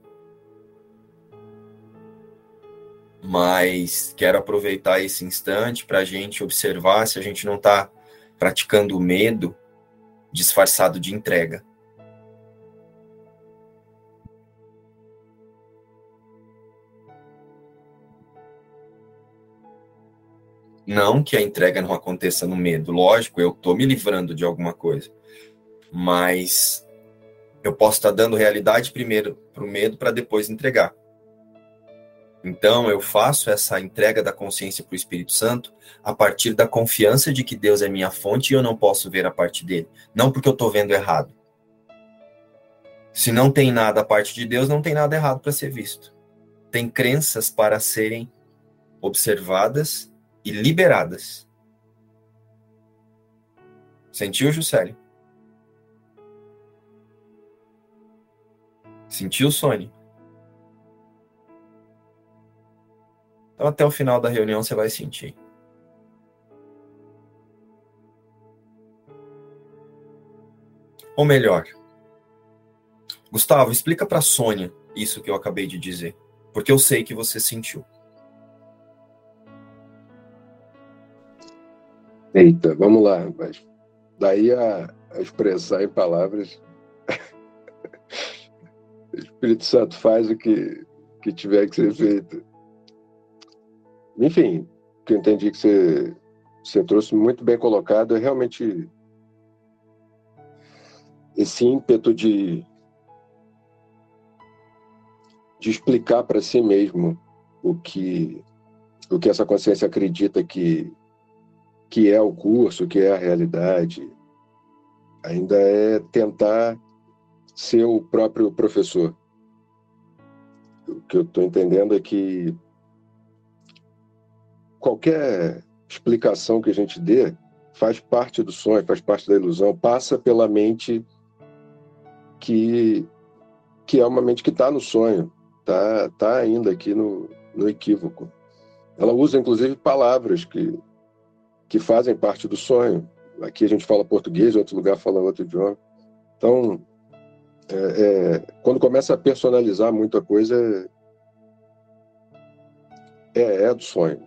Mas quero aproveitar esse instante para a gente observar se a gente não está praticando o medo disfarçado de entrega. Não que a entrega não aconteça no medo, lógico, eu estou me livrando de alguma coisa, mas eu posso estar tá dando realidade primeiro para o medo para depois entregar. Então, eu faço essa entrega da consciência para o Espírito Santo a partir da confiança de que Deus é minha fonte e eu não posso ver a parte dele. Não porque eu estou vendo errado. Se não tem nada a parte de Deus, não tem nada errado para ser visto. Tem crenças para serem observadas e liberadas. Sentiu, Juscelio? Sentiu, Sônia? Então, até o final da reunião, você vai sentir. Ou melhor, Gustavo, explica para Sônia isso que eu acabei de dizer, porque eu sei que você sentiu. Eita, vamos lá, mas daí a, a expressar em palavras. o Espírito Santo faz o que, que tiver que ser feito. Enfim, o que eu entendi que você, você trouxe muito bem colocado é realmente esse ímpeto de, de explicar para si mesmo o que, o que essa consciência acredita que que é o curso, que é a realidade, ainda é tentar ser o próprio professor. O que eu estou entendendo é que qualquer explicação que a gente dê faz parte do sonho, faz parte da ilusão, passa pela mente que, que é uma mente que está no sonho, está tá ainda aqui no, no equívoco. Ela usa, inclusive, palavras que que fazem parte do sonho. Aqui a gente fala português, outro lugar fala outro idioma. Então, é, é, quando começa a personalizar muita coisa, é, é, do sonho.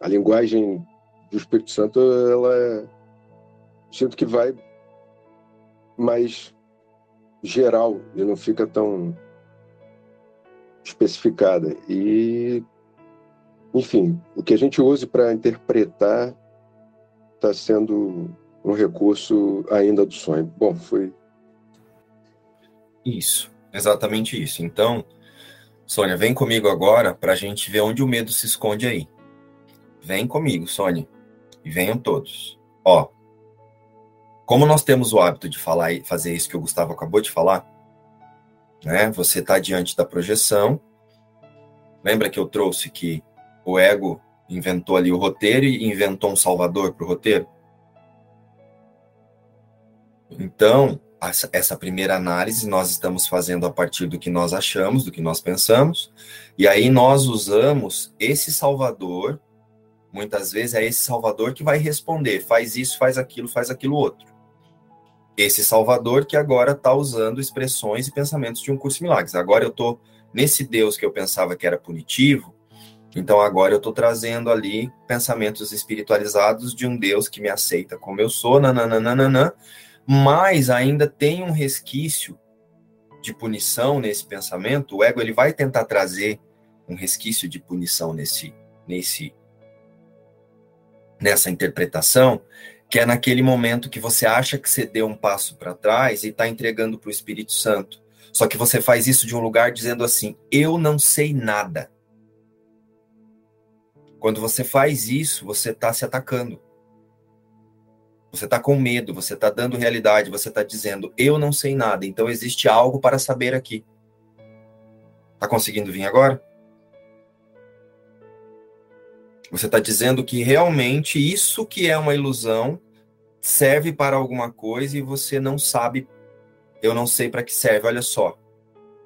A linguagem do Espírito Santo, ela é, sinto que vai mais geral e não fica tão especificada. E, enfim, o que a gente use para interpretar está sendo um recurso ainda do sonho. Bom, foi. Isso, exatamente isso. Então, Sônia, vem comigo agora para a gente ver onde o medo se esconde aí. Vem comigo, Sônia, e venham todos. Ó, como nós temos o hábito de falar e fazer isso que o Gustavo acabou de falar, né? Você está diante da projeção. Lembra que eu trouxe que o ego inventou ali o roteiro e inventou um salvador para o roteiro. Então, essa primeira análise nós estamos fazendo a partir do que nós achamos, do que nós pensamos, e aí nós usamos esse salvador, muitas vezes é esse salvador que vai responder, faz isso, faz aquilo, faz aquilo outro. Esse salvador que agora está usando expressões e pensamentos de um curso de milagres. Agora eu estou nesse Deus que eu pensava que era punitivo, então agora eu estou trazendo ali pensamentos espiritualizados de um Deus que me aceita como eu sou, nananana, mas ainda tem um resquício de punição nesse pensamento. O ego ele vai tentar trazer um resquício de punição nesse nesse nessa interpretação, que é naquele momento que você acha que você deu um passo para trás e está entregando para o Espírito Santo. Só que você faz isso de um lugar dizendo assim: eu não sei nada. Quando você faz isso, você está se atacando. Você está com medo, você está dando realidade, você está dizendo, eu não sei nada, então existe algo para saber aqui. Está conseguindo vir agora? Você está dizendo que realmente isso que é uma ilusão serve para alguma coisa e você não sabe. Eu não sei para que serve. Olha só,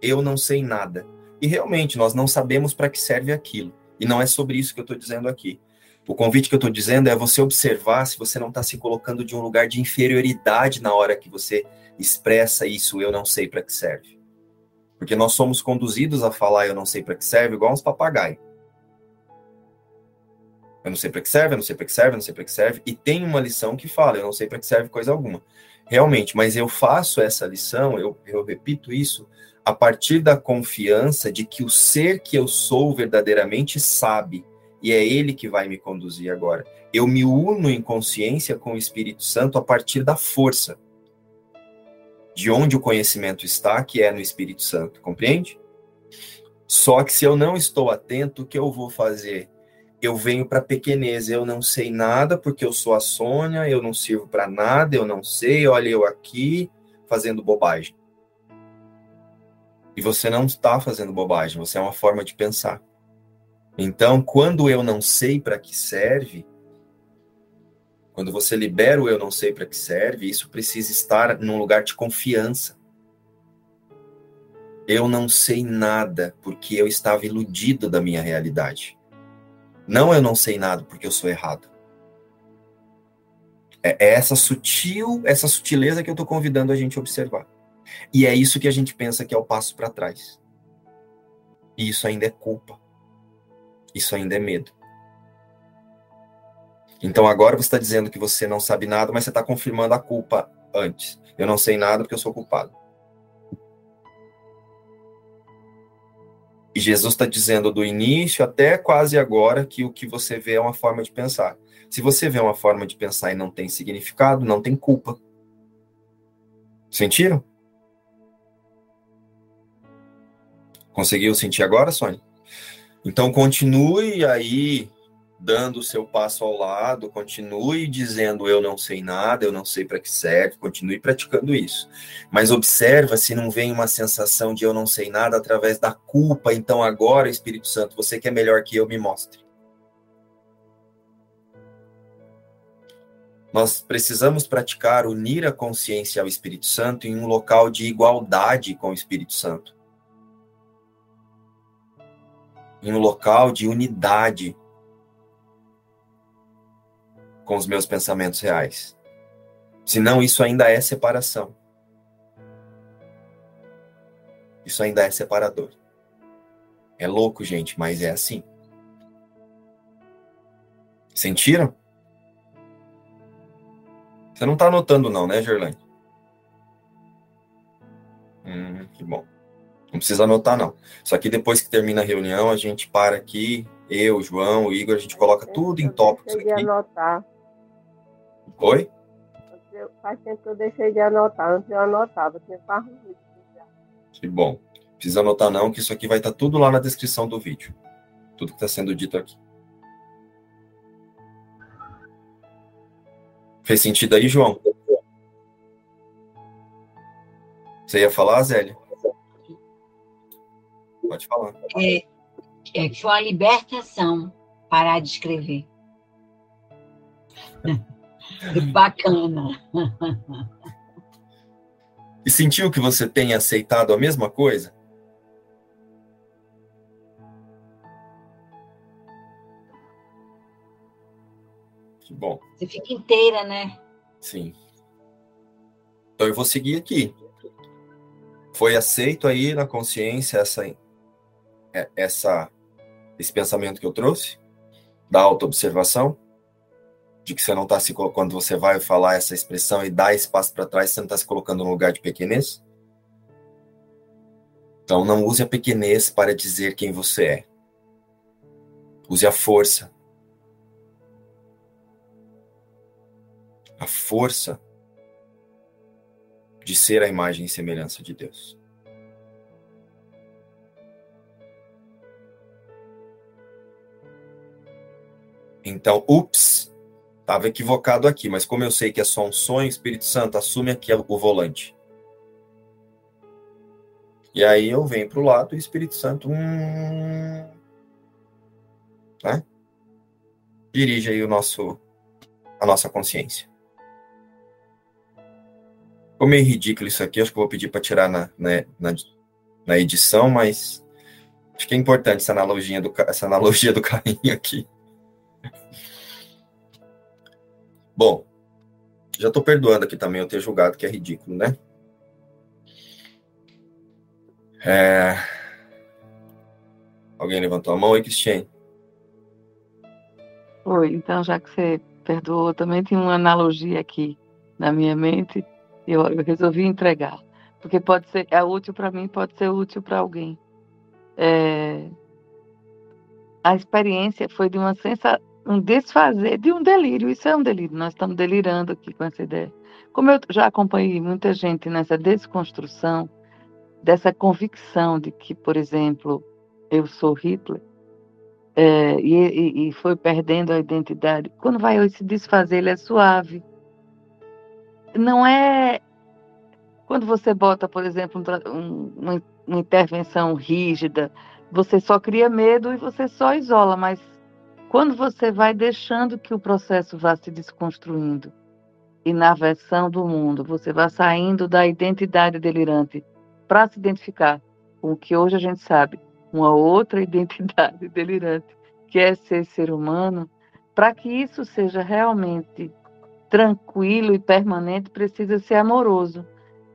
eu não sei nada. E realmente nós não sabemos para que serve aquilo. E não é sobre isso que eu estou dizendo aqui. O convite que eu estou dizendo é você observar se você não está se colocando de um lugar de inferioridade na hora que você expressa isso, eu não sei para que serve. Porque nós somos conduzidos a falar eu não sei para que serve, igual uns papagaios. Eu não sei para que serve, eu não sei para que serve, eu não sei para que serve. E tem uma lição que fala, eu não sei para que serve coisa alguma. Realmente, mas eu faço essa lição, eu, eu repito isso, a partir da confiança de que o ser que eu sou verdadeiramente sabe, e é ele que vai me conduzir agora. Eu me uno em consciência com o Espírito Santo a partir da força de onde o conhecimento está, que é no Espírito Santo, compreende? Só que se eu não estou atento, o que eu vou fazer? eu venho para pequenez, eu não sei nada porque eu sou a Sônia, eu não sirvo para nada, eu não sei, olha eu aqui fazendo bobagem. E você não está fazendo bobagem, você é uma forma de pensar. Então, quando eu não sei para que serve, quando você libera o eu não sei para que serve, isso precisa estar num lugar de confiança. Eu não sei nada porque eu estava iludido da minha realidade. Não eu não sei nada porque eu sou errado. É, é essa sutil, essa sutileza que eu estou convidando a gente a observar. E é isso que a gente pensa que é o passo para trás. E isso ainda é culpa. Isso ainda é medo. Então agora você está dizendo que você não sabe nada, mas você está confirmando a culpa antes. Eu não sei nada porque eu sou culpado. E Jesus está dizendo do início até quase agora que o que você vê é uma forma de pensar. Se você vê uma forma de pensar e não tem significado, não tem culpa. Sentiram? Conseguiu sentir agora, Sônia? Então continue aí dando o seu passo ao lado, continue dizendo eu não sei nada, eu não sei para que serve, continue praticando isso. Mas observa se não vem uma sensação de eu não sei nada através da culpa, então agora, Espírito Santo, você que é melhor que eu, me mostre. Nós precisamos praticar unir a consciência ao Espírito Santo em um local de igualdade com o Espírito Santo. Em um local de unidade com os meus pensamentos reais. Senão, isso ainda é separação. Isso ainda é separador. É louco, gente, mas é assim. Sentiram? Você não está anotando, não, né, Gerlane? Hum, que bom. Não precisa anotar, não. Só que depois que termina a reunião, a gente para aqui, eu, João, o Igor, a gente coloca tudo em tópicos aqui. anotar. Oi? Faz tempo que eu deixei de anotar. Antes eu anotava, tinha Que bom. Precisa anotar não, que isso aqui vai estar tá tudo lá na descrição do vídeo. Tudo que está sendo dito aqui. Fez sentido aí, João? Você ia falar, Zélia? Pode falar. É, é, foi uma libertação parar de escrever. Bacana. E sentiu que você tem aceitado a mesma coisa? Que bom. Você fica inteira, né? Sim. Então eu vou seguir aqui. Foi aceito aí na consciência essa, essa, esse pensamento que eu trouxe da autoobservação? de que você não está se quando você vai falar essa expressão e dá espaço para trás, você não está se colocando no lugar de pequenez? Então não use a pequenez para dizer quem você é. Use a força. A força de ser a imagem e semelhança de Deus. Então, ups, Estava equivocado aqui, mas como eu sei que é só um sonho, Espírito Santo, assume aqui o volante. E aí eu venho para o lado e o Espírito Santo. Hum, né? dirige aí o nosso, a nossa consciência. Ficou meio ridículo isso aqui, acho que vou pedir para tirar na, na, na, na, edição, mas acho que é importante essa analogia do, essa analogia do carrinho aqui. Bom, já estou perdoando aqui também eu ter julgado que é ridículo, né? É... Alguém levantou a mão? Oi, Cristiane. Oi, então já que você perdoou, também tem uma analogia aqui na minha mente eu, eu resolvi entregar. Porque pode ser, é útil para mim, pode ser útil para alguém. É, a experiência foi de uma sensação, um desfazer, de um delírio. Isso é um delírio, nós estamos delirando aqui com essa ideia. Como eu já acompanhei muita gente nessa desconstrução, dessa convicção de que, por exemplo, eu sou Hitler, é, e, e, foi perdendo a identidade. Quando vai se desfazer, ele é suave não é quando você bota, por exemplo, um, uma, uma intervenção rígida, você só cria medo e você só isola, mas quando você vai deixando que o processo vá se desconstruindo e na versão do mundo, você vai saindo da identidade delirante para se identificar com o que hoje a gente sabe, uma outra identidade delirante, que é ser ser humano, para que isso seja realmente tranquilo e permanente precisa ser amoroso.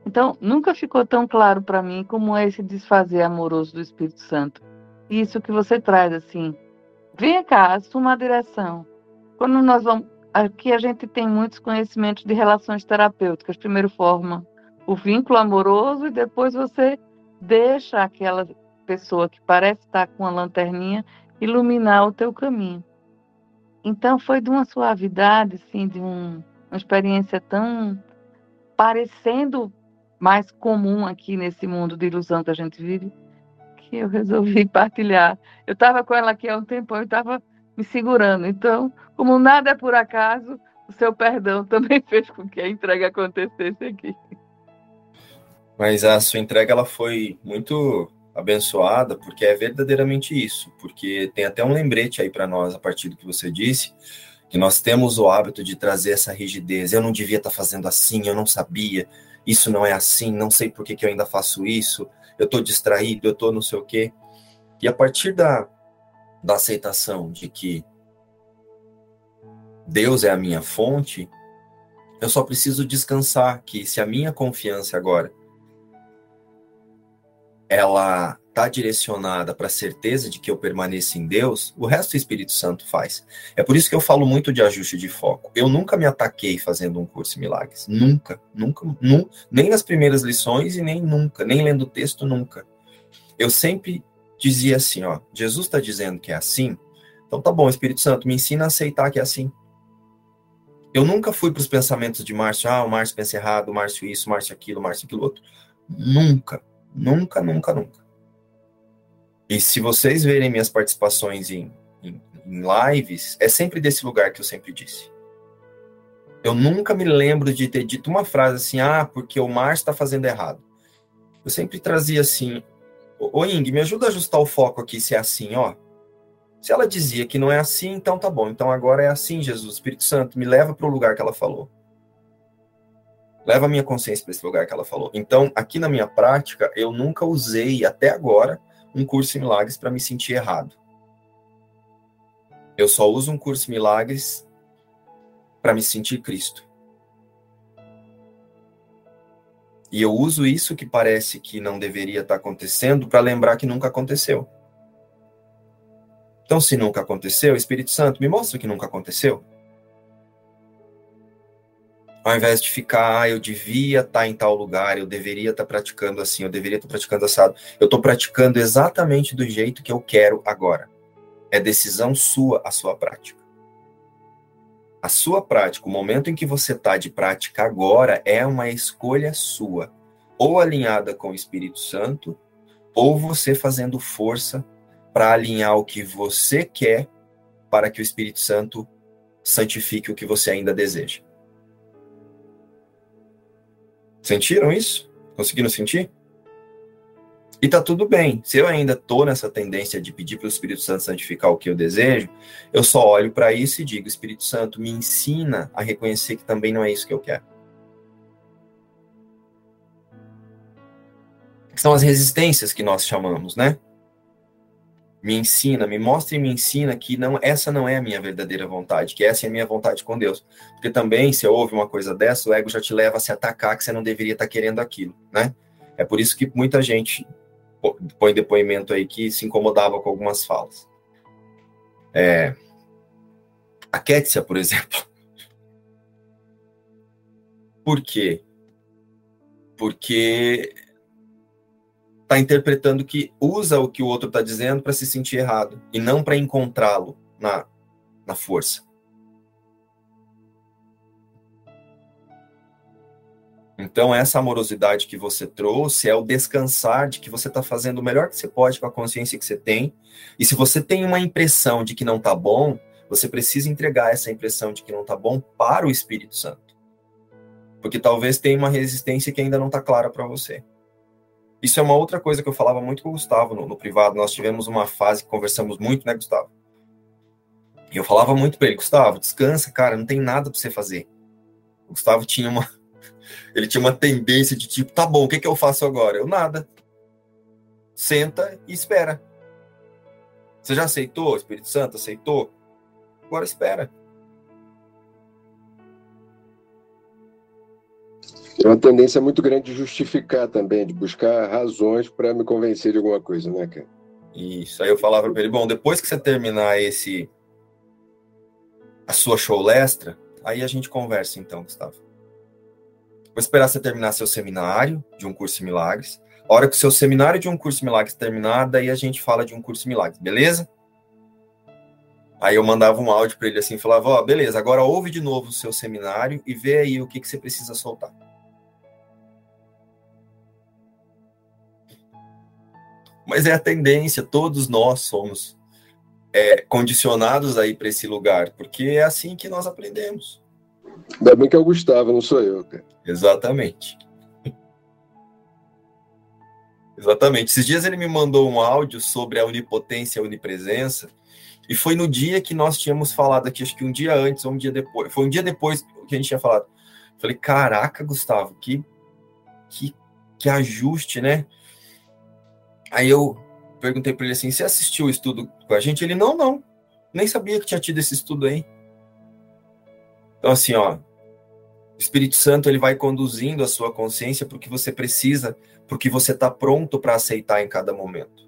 Então, nunca ficou tão claro para mim como é esse desfazer amoroso do Espírito Santo. Isso que você traz, assim, venha cá, assuma a direção. Quando nós vamos. Aqui a gente tem muitos conhecimentos de relações terapêuticas. Primeiro forma o vínculo amoroso e depois você deixa aquela pessoa que parece estar com uma lanterninha iluminar o teu caminho. Então foi de uma suavidade, assim, de um, uma experiência tão parecendo mais comum aqui nesse mundo de ilusão que a gente vive, que eu resolvi partilhar. Eu estava com ela aqui há um tempo, eu estava me segurando. Então, como nada é por acaso, o seu perdão também fez com que a entrega acontecesse aqui. Mas a sua entrega ela foi muito abençoada, porque é verdadeiramente isso, porque tem até um lembrete aí para nós a partir do que você disse, que nós temos o hábito de trazer essa rigidez. Eu não devia estar tá fazendo assim, eu não sabia, isso não é assim, não sei por que, que eu ainda faço isso, eu estou distraído, eu estou não sei o quê. E a partir da, da aceitação de que Deus é a minha fonte, eu só preciso descansar que se a minha confiança agora ela está direcionada para a certeza de que eu permaneço em Deus, o resto o Espírito Santo faz. É por isso que eu falo muito de ajuste de foco. Eu nunca me ataquei fazendo um curso de milagres. Nunca, nunca, nunca nem nas primeiras lições e nem nunca, nem lendo o texto, nunca. Eu sempre dizia assim, ó, Jesus está dizendo que é assim, então tá bom, Espírito Santo, me ensina a aceitar que é assim. Eu nunca fui para os pensamentos de Márcio, ah, o Márcio pensa errado, o Márcio isso, o Márcio aquilo, o Márcio aquilo outro. Nunca. Nunca, nunca, nunca. E se vocês verem minhas participações em, em, em lives, é sempre desse lugar que eu sempre disse. Eu nunca me lembro de ter dito uma frase assim, ah, porque o Márcio está fazendo errado. Eu sempre trazia assim, ô Ing, me ajuda a ajustar o foco aqui se é assim, ó. Se ela dizia que não é assim, então tá bom. Então agora é assim, Jesus, Espírito Santo, me leva para o lugar que ela falou. Leva a minha consciência para esse lugar que ela falou. Então, aqui na minha prática, eu nunca usei até agora um curso em milagres para me sentir errado. Eu só uso um curso em milagres para me sentir Cristo. E eu uso isso que parece que não deveria estar tá acontecendo para lembrar que nunca aconteceu. Então, se nunca aconteceu, Espírito Santo, me mostra que nunca aconteceu ao invés de ficar, ah, eu devia estar tá em tal lugar, eu deveria estar tá praticando assim, eu deveria estar tá praticando assado. Eu estou praticando exatamente do jeito que eu quero agora. É decisão sua a sua prática. A sua prática, o momento em que você está de prática agora, é uma escolha sua, ou alinhada com o Espírito Santo, ou você fazendo força para alinhar o que você quer para que o Espírito Santo santifique o que você ainda deseja. Sentiram isso? Conseguiram sentir? E tá tudo bem. Se eu ainda tô nessa tendência de pedir para o Espírito Santo santificar o que eu desejo, eu só olho para isso e digo: Espírito Santo, me ensina a reconhecer que também não é isso que eu quero. São as resistências que nós chamamos, né? Me ensina, me mostra e me ensina que não, essa não é a minha verdadeira vontade, que essa é a minha vontade com Deus. Porque também, se ouve uma coisa dessa, o ego já te leva a se atacar que você não deveria estar querendo aquilo, né? É por isso que muita gente põe depoimento aí que se incomodava com algumas falas. É, a Kétia, por exemplo. Por quê? Porque está interpretando que usa o que o outro está dizendo para se sentir errado e não para encontrá-lo na, na força. Então, essa amorosidade que você trouxe é o descansar de que você está fazendo o melhor que você pode com a consciência que você tem. E se você tem uma impressão de que não está bom, você precisa entregar essa impressão de que não está bom para o Espírito Santo. Porque talvez tenha uma resistência que ainda não está clara para você. Isso é uma outra coisa que eu falava muito com o Gustavo no, no privado. Nós tivemos uma fase que conversamos muito, né, Gustavo? E eu falava muito para ele, Gustavo, descansa, cara, não tem nada para você fazer. O Gustavo tinha uma ele tinha uma tendência de tipo, tá bom, o que, que eu faço agora? Eu nada. Senta e espera. Você já aceitou? Espírito Santo aceitou? Agora espera. É uma tendência muito grande de justificar também, de buscar razões para me convencer de alguma coisa, né, cara? Isso. Aí eu falava para ele: bom, depois que você terminar esse. a sua show extra, aí a gente conversa então, Gustavo. Vou esperar você terminar seu seminário de um curso de milagres. A hora que o seu seminário de um curso de milagres terminar, daí a gente fala de um curso de milagres, beleza? Aí eu mandava um áudio para ele assim, falava, ó, oh, beleza, agora ouve de novo o seu seminário e vê aí o que, que você precisa soltar. Mas é a tendência, todos nós somos é, condicionados aí para esse lugar, porque é assim que nós aprendemos. Ainda bem que é o Gustavo, não sou eu, cara. Exatamente. Exatamente. Esses dias ele me mandou um áudio sobre a onipotência e a onipresença, e foi no dia que nós tínhamos falado aqui, acho que um dia antes ou um dia depois. Foi um dia depois que a gente tinha falado. Falei, caraca, Gustavo, que, que, que ajuste, né? Aí eu perguntei para ele assim: você assistiu o estudo com a gente? Ele, não, não. Nem sabia que tinha tido esse estudo aí. Então, assim, ó, o Espírito Santo ele vai conduzindo a sua consciência porque você precisa, porque você está pronto para aceitar em cada momento.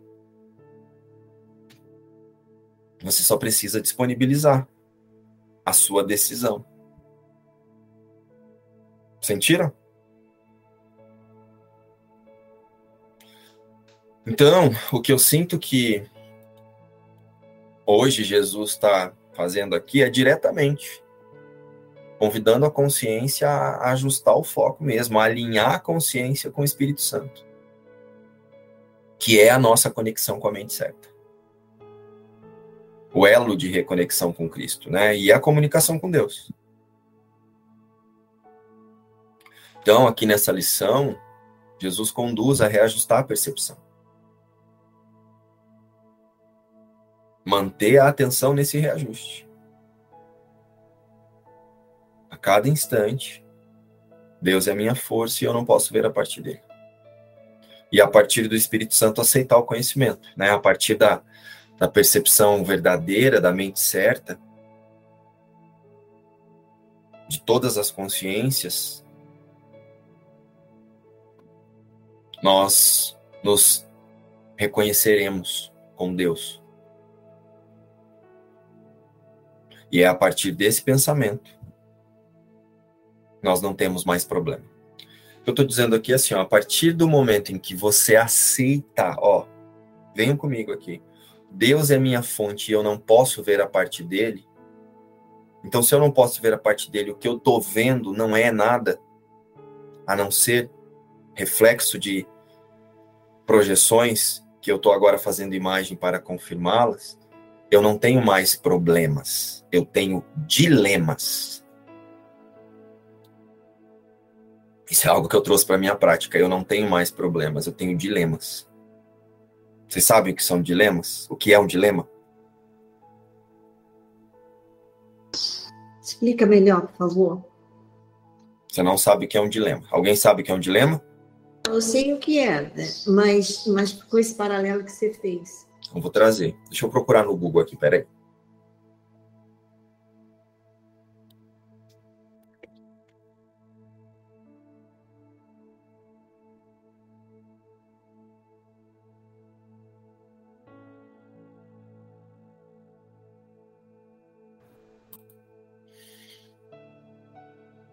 Você só precisa disponibilizar a sua decisão. Sentiram? Então, o que eu sinto que hoje Jesus está fazendo aqui é diretamente convidando a consciência a ajustar o foco mesmo, a alinhar a consciência com o Espírito Santo, que é a nossa conexão com a mente certa. O elo de reconexão com Cristo, né? E a comunicação com Deus. Então, aqui nessa lição, Jesus conduz a reajustar a percepção. Manter a atenção nesse reajuste cada instante, Deus é a minha força e eu não posso ver a partir dele. E a partir do Espírito Santo aceitar o conhecimento, né? A partir da, da percepção verdadeira, da mente certa, de todas as consciências, nós nos reconheceremos com Deus. E é a partir desse pensamento nós não temos mais problema. Eu estou dizendo aqui assim, ó, a partir do momento em que você aceita, ó, venham comigo aqui, Deus é minha fonte e eu não posso ver a parte dele. Então, se eu não posso ver a parte dele, o que eu estou vendo não é nada a não ser reflexo de projeções que eu estou agora fazendo imagem para confirmá-las. Eu não tenho mais problemas, eu tenho dilemas. Isso é algo que eu trouxe para minha prática. Eu não tenho mais problemas, eu tenho dilemas. Vocês sabem o que são dilemas? O que é um dilema? Explica melhor, por favor. Você não sabe o que é um dilema. Alguém sabe o que é um dilema? Eu sei o que é, mas, mas com esse paralelo que você fez. Eu vou trazer. Deixa eu procurar no Google aqui, peraí.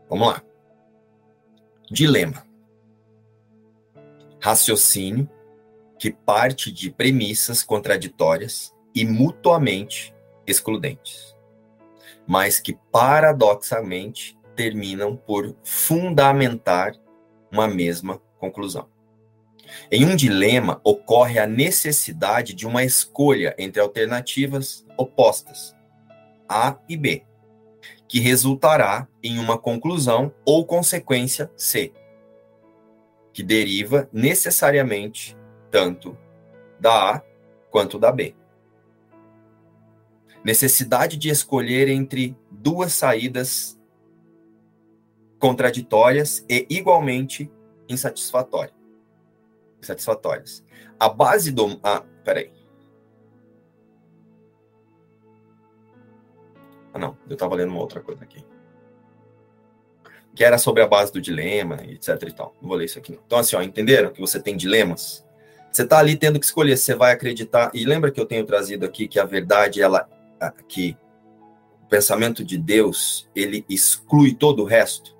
Vamos lá. Dilema. Raciocínio que parte de premissas contraditórias e mutuamente excludentes, mas que paradoxalmente terminam por fundamentar uma mesma conclusão. Em um dilema ocorre a necessidade de uma escolha entre alternativas opostas, A e B, que resultará em uma conclusão ou consequência C, que deriva necessariamente tanto da A quanto da B. Necessidade de escolher entre duas saídas contraditórias e igualmente insatisfatórias. insatisfatórias. A base do. Ah, peraí. Ah, não, eu estava lendo uma outra coisa aqui. Que era sobre a base do dilema, etc e tal. Não vou ler isso aqui não. Então, assim, ó, entenderam que você tem dilemas? Você está ali tendo que escolher você vai acreditar. E lembra que eu tenho trazido aqui que a verdade, ela, que o pensamento de Deus, ele exclui todo o resto.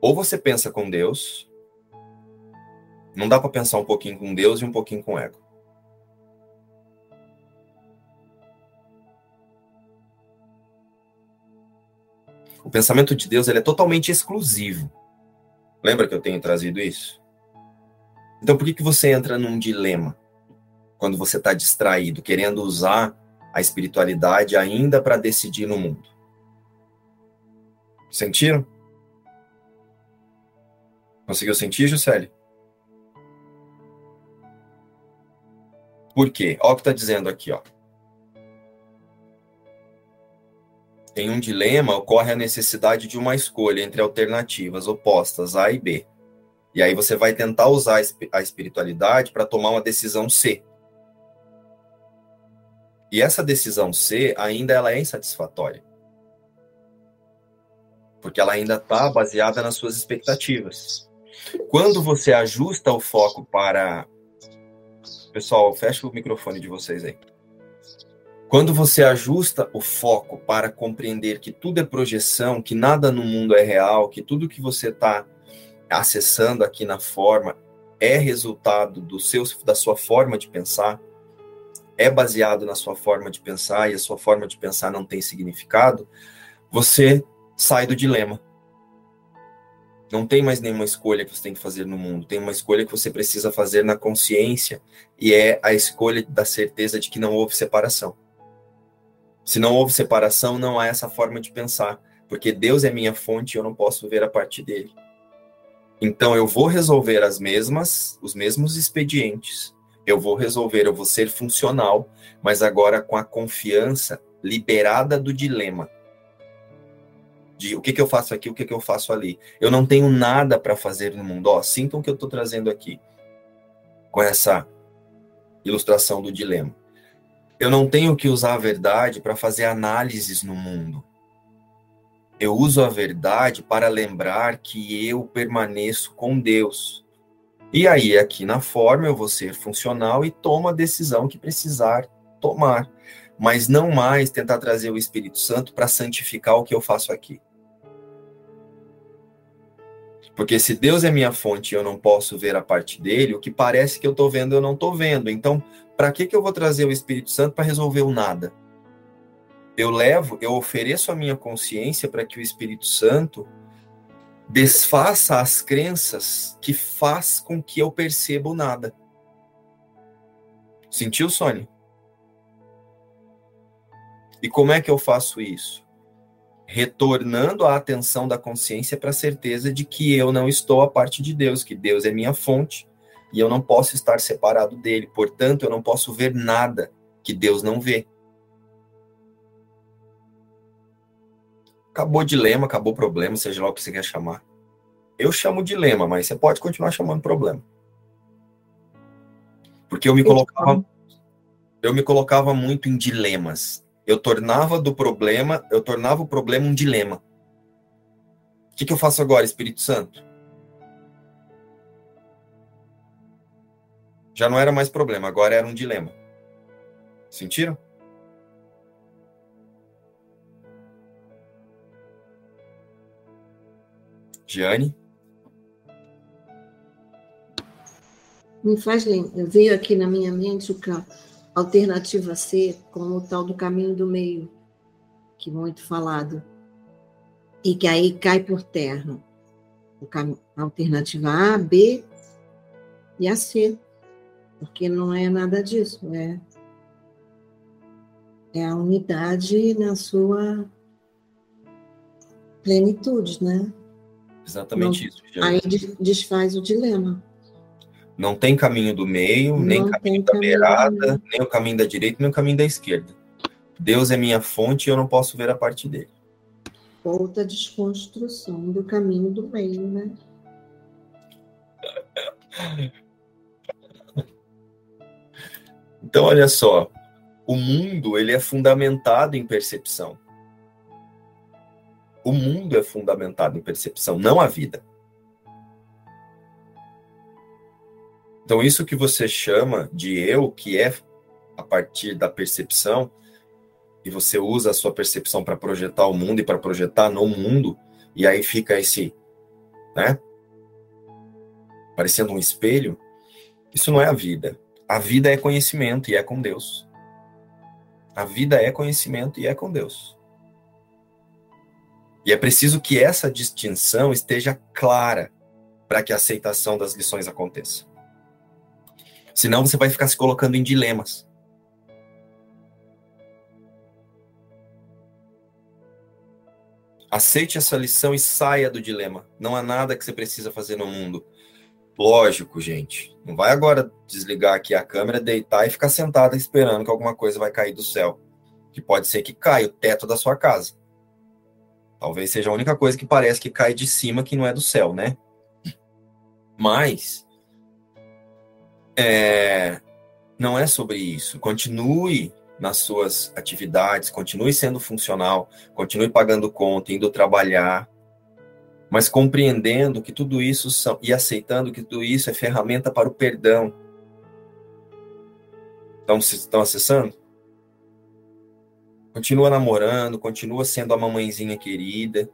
Ou você pensa com Deus, não dá para pensar um pouquinho com Deus e um pouquinho com ego. O pensamento de Deus ele é totalmente exclusivo. Lembra que eu tenho trazido isso? Então por que, que você entra num dilema quando você está distraído, querendo usar a espiritualidade ainda para decidir no mundo? Sentiram? Conseguiu sentir, Juscelie? Por quê? Olha o que está dizendo aqui, ó. Em um dilema, ocorre a necessidade de uma escolha entre alternativas opostas A e B. E aí você vai tentar usar a espiritualidade para tomar uma decisão C. E essa decisão C ainda ela é insatisfatória. Porque ela ainda está baseada nas suas expectativas. Quando você ajusta o foco para. Pessoal, fecha o microfone de vocês aí. Quando você ajusta o foco para compreender que tudo é projeção, que nada no mundo é real, que tudo que você está acessando aqui na forma é resultado do seu, da sua forma de pensar, é baseado na sua forma de pensar e a sua forma de pensar não tem significado, você sai do dilema. Não tem mais nenhuma escolha que você tem que fazer no mundo, tem uma escolha que você precisa fazer na consciência, e é a escolha da certeza de que não houve separação. Se não houve separação, não há essa forma de pensar, porque Deus é minha fonte e eu não posso ver a partir dele. Então eu vou resolver as mesmas, os mesmos expedientes. Eu vou resolver, eu vou ser funcional, mas agora com a confiança liberada do dilema. De o que, que eu faço aqui, o que, que eu faço ali. Eu não tenho nada para fazer no mundo. Ó, sintam o que eu estou trazendo aqui com essa ilustração do dilema. Eu não tenho que usar a verdade para fazer análises no mundo. Eu uso a verdade para lembrar que eu permaneço com Deus. E aí, aqui na forma, eu vou ser funcional e tomo a decisão que precisar tomar. Mas não mais tentar trazer o Espírito Santo para santificar o que eu faço aqui. Porque se Deus é minha fonte e eu não posso ver a parte dele, o que parece que eu estou vendo, eu não estou vendo. Então, para que, que eu vou trazer o Espírito Santo para resolver o nada? Eu levo, eu ofereço a minha consciência para que o Espírito Santo desfaça as crenças que faz com que eu perceba o nada. Sentiu, Sônia? E como é que eu faço isso? Retornando a atenção da consciência para a certeza de que eu não estou a parte de Deus, que Deus é minha fonte, e eu não posso estar separado dele. Portanto, eu não posso ver nada que Deus não vê. Acabou dilema, acabou problema, seja lá o que você quer chamar. Eu chamo dilema, mas você pode continuar chamando problema. Porque eu me colocava eu me colocava muito em dilemas. Eu tornava do problema, eu tornava o problema um dilema. O que, que eu faço agora, Espírito Santo? Já não era mais problema, agora era um dilema. Sentiram? Giane? Me faz lembrar, veio aqui na minha mente o a alternativa C como o tal do caminho do meio, que muito falado, e que aí cai por terra. A alternativa A, B e a C porque não é nada disso, é, é a unidade na sua plenitude, né? Exatamente não, isso. Aí desfaz o dilema. Não tem caminho do meio, não nem caminho da beirada, nem o caminho da direita, nem o caminho da esquerda. Deus é minha fonte e eu não posso ver a parte dele. Outra desconstrução do caminho do meio, né? Então, olha só, o mundo ele é fundamentado em percepção. O mundo é fundamentado em percepção, não a vida. Então, isso que você chama de eu, que é a partir da percepção, e você usa a sua percepção para projetar o mundo e para projetar no mundo, e aí fica esse, né? Parecendo um espelho. Isso não é a vida. A vida é conhecimento e é com Deus. A vida é conhecimento e é com Deus. E é preciso que essa distinção esteja clara para que a aceitação das lições aconteça. Senão você vai ficar se colocando em dilemas. Aceite essa lição e saia do dilema. Não há nada que você precisa fazer no mundo Lógico, gente. Não vai agora desligar aqui a câmera, deitar e ficar sentada esperando que alguma coisa vai cair do céu. Que pode ser que caia o teto da sua casa. Talvez seja a única coisa que parece que cai de cima que não é do céu, né? Mas é, não é sobre isso. Continue nas suas atividades, continue sendo funcional, continue pagando conta, indo trabalhar, mas compreendendo que tudo isso são, e aceitando que tudo isso é ferramenta para o perdão. Vocês estão acessando? Continua namorando, continua sendo a mamãezinha querida,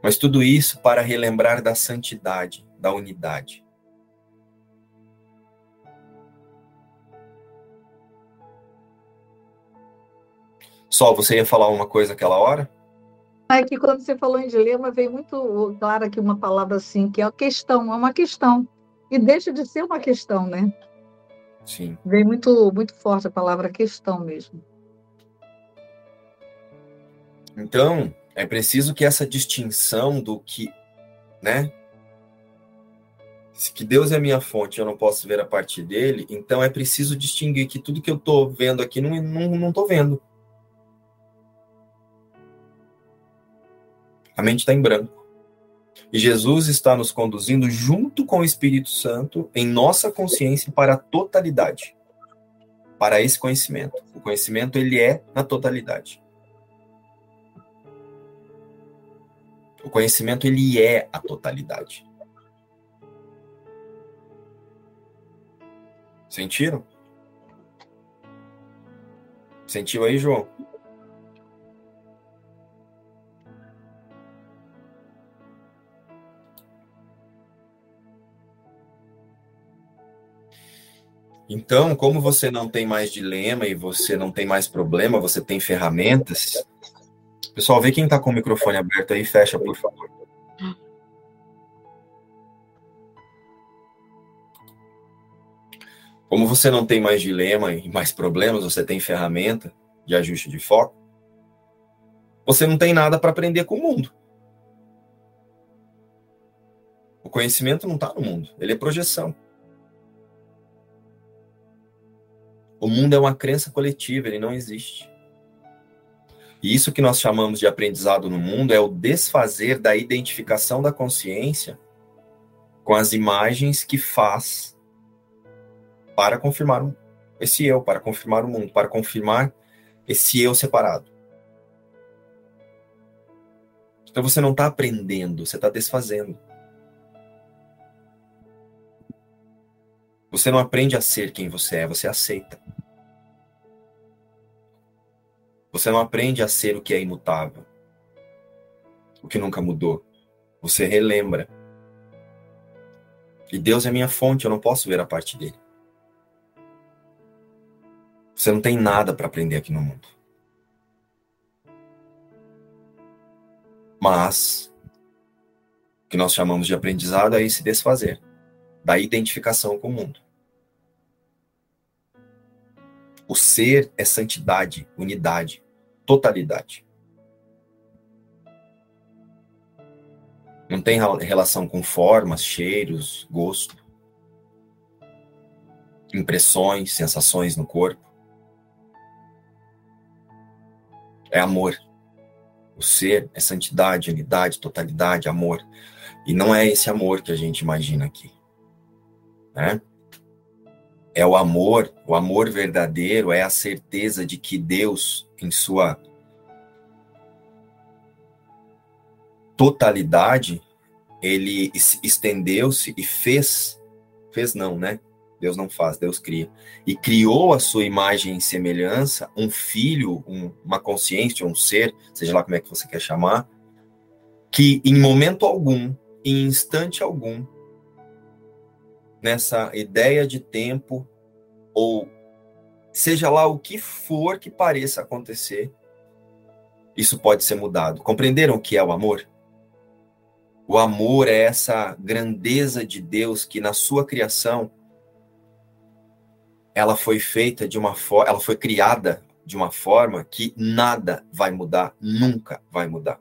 mas tudo isso para relembrar da santidade, da unidade. Sol, você ia falar uma coisa aquela hora? É que quando você falou em dilema, veio muito claro aqui uma palavra assim, que é a questão, é uma questão. E deixa de ser uma questão, né? Sim. Veio muito, muito forte a palavra questão mesmo. Então, é preciso que essa distinção do que, né? Se que Deus é minha fonte, eu não posso ver a partir dele, então é preciso distinguir que tudo que eu estou vendo aqui não, não, não tô vendo. A mente está em branco. E Jesus está nos conduzindo junto com o Espírito Santo em nossa consciência para a totalidade. Para esse conhecimento. O conhecimento ele é na totalidade. O conhecimento ele é a totalidade. Sentiram? Sentiu aí, João? Então, como você não tem mais dilema e você não tem mais problema, você tem ferramentas. Pessoal, vê quem está com o microfone aberto aí, fecha, por favor. Como você não tem mais dilema e mais problemas, você tem ferramenta de ajuste de foco, você não tem nada para aprender com o mundo. O conhecimento não está no mundo, ele é projeção. O mundo é uma crença coletiva, ele não existe. E isso que nós chamamos de aprendizado no mundo é o desfazer da identificação da consciência com as imagens que faz para confirmar esse eu, para confirmar o mundo, para confirmar esse eu separado. Então você não está aprendendo, você está desfazendo. Você não aprende a ser quem você é, você aceita. Você não aprende a ser o que é imutável, o que nunca mudou. Você relembra. E Deus é minha fonte, eu não posso ver a parte dele. Você não tem nada para aprender aqui no mundo. Mas o que nós chamamos de aprendizado é esse desfazer da identificação com o mundo. O ser é santidade, unidade totalidade. Não tem relação com formas, cheiros, gosto, impressões, sensações no corpo. É amor. O ser é santidade, unidade, totalidade, amor. E não é esse amor que a gente imagina aqui. Né? É o amor, o amor verdadeiro é a certeza de que Deus, em sua totalidade, ele estendeu-se e fez, fez não, né? Deus não faz, Deus cria. E criou a sua imagem e semelhança, um filho, um, uma consciência, um ser, seja lá como é que você quer chamar, que em momento algum, em instante algum, nessa ideia de tempo, ou seja lá o que for que pareça acontecer, isso pode ser mudado. Compreenderam o que é o amor? O amor é essa grandeza de Deus que na sua criação ela foi feita de uma forma, ela foi criada de uma forma que nada vai mudar, nunca vai mudar.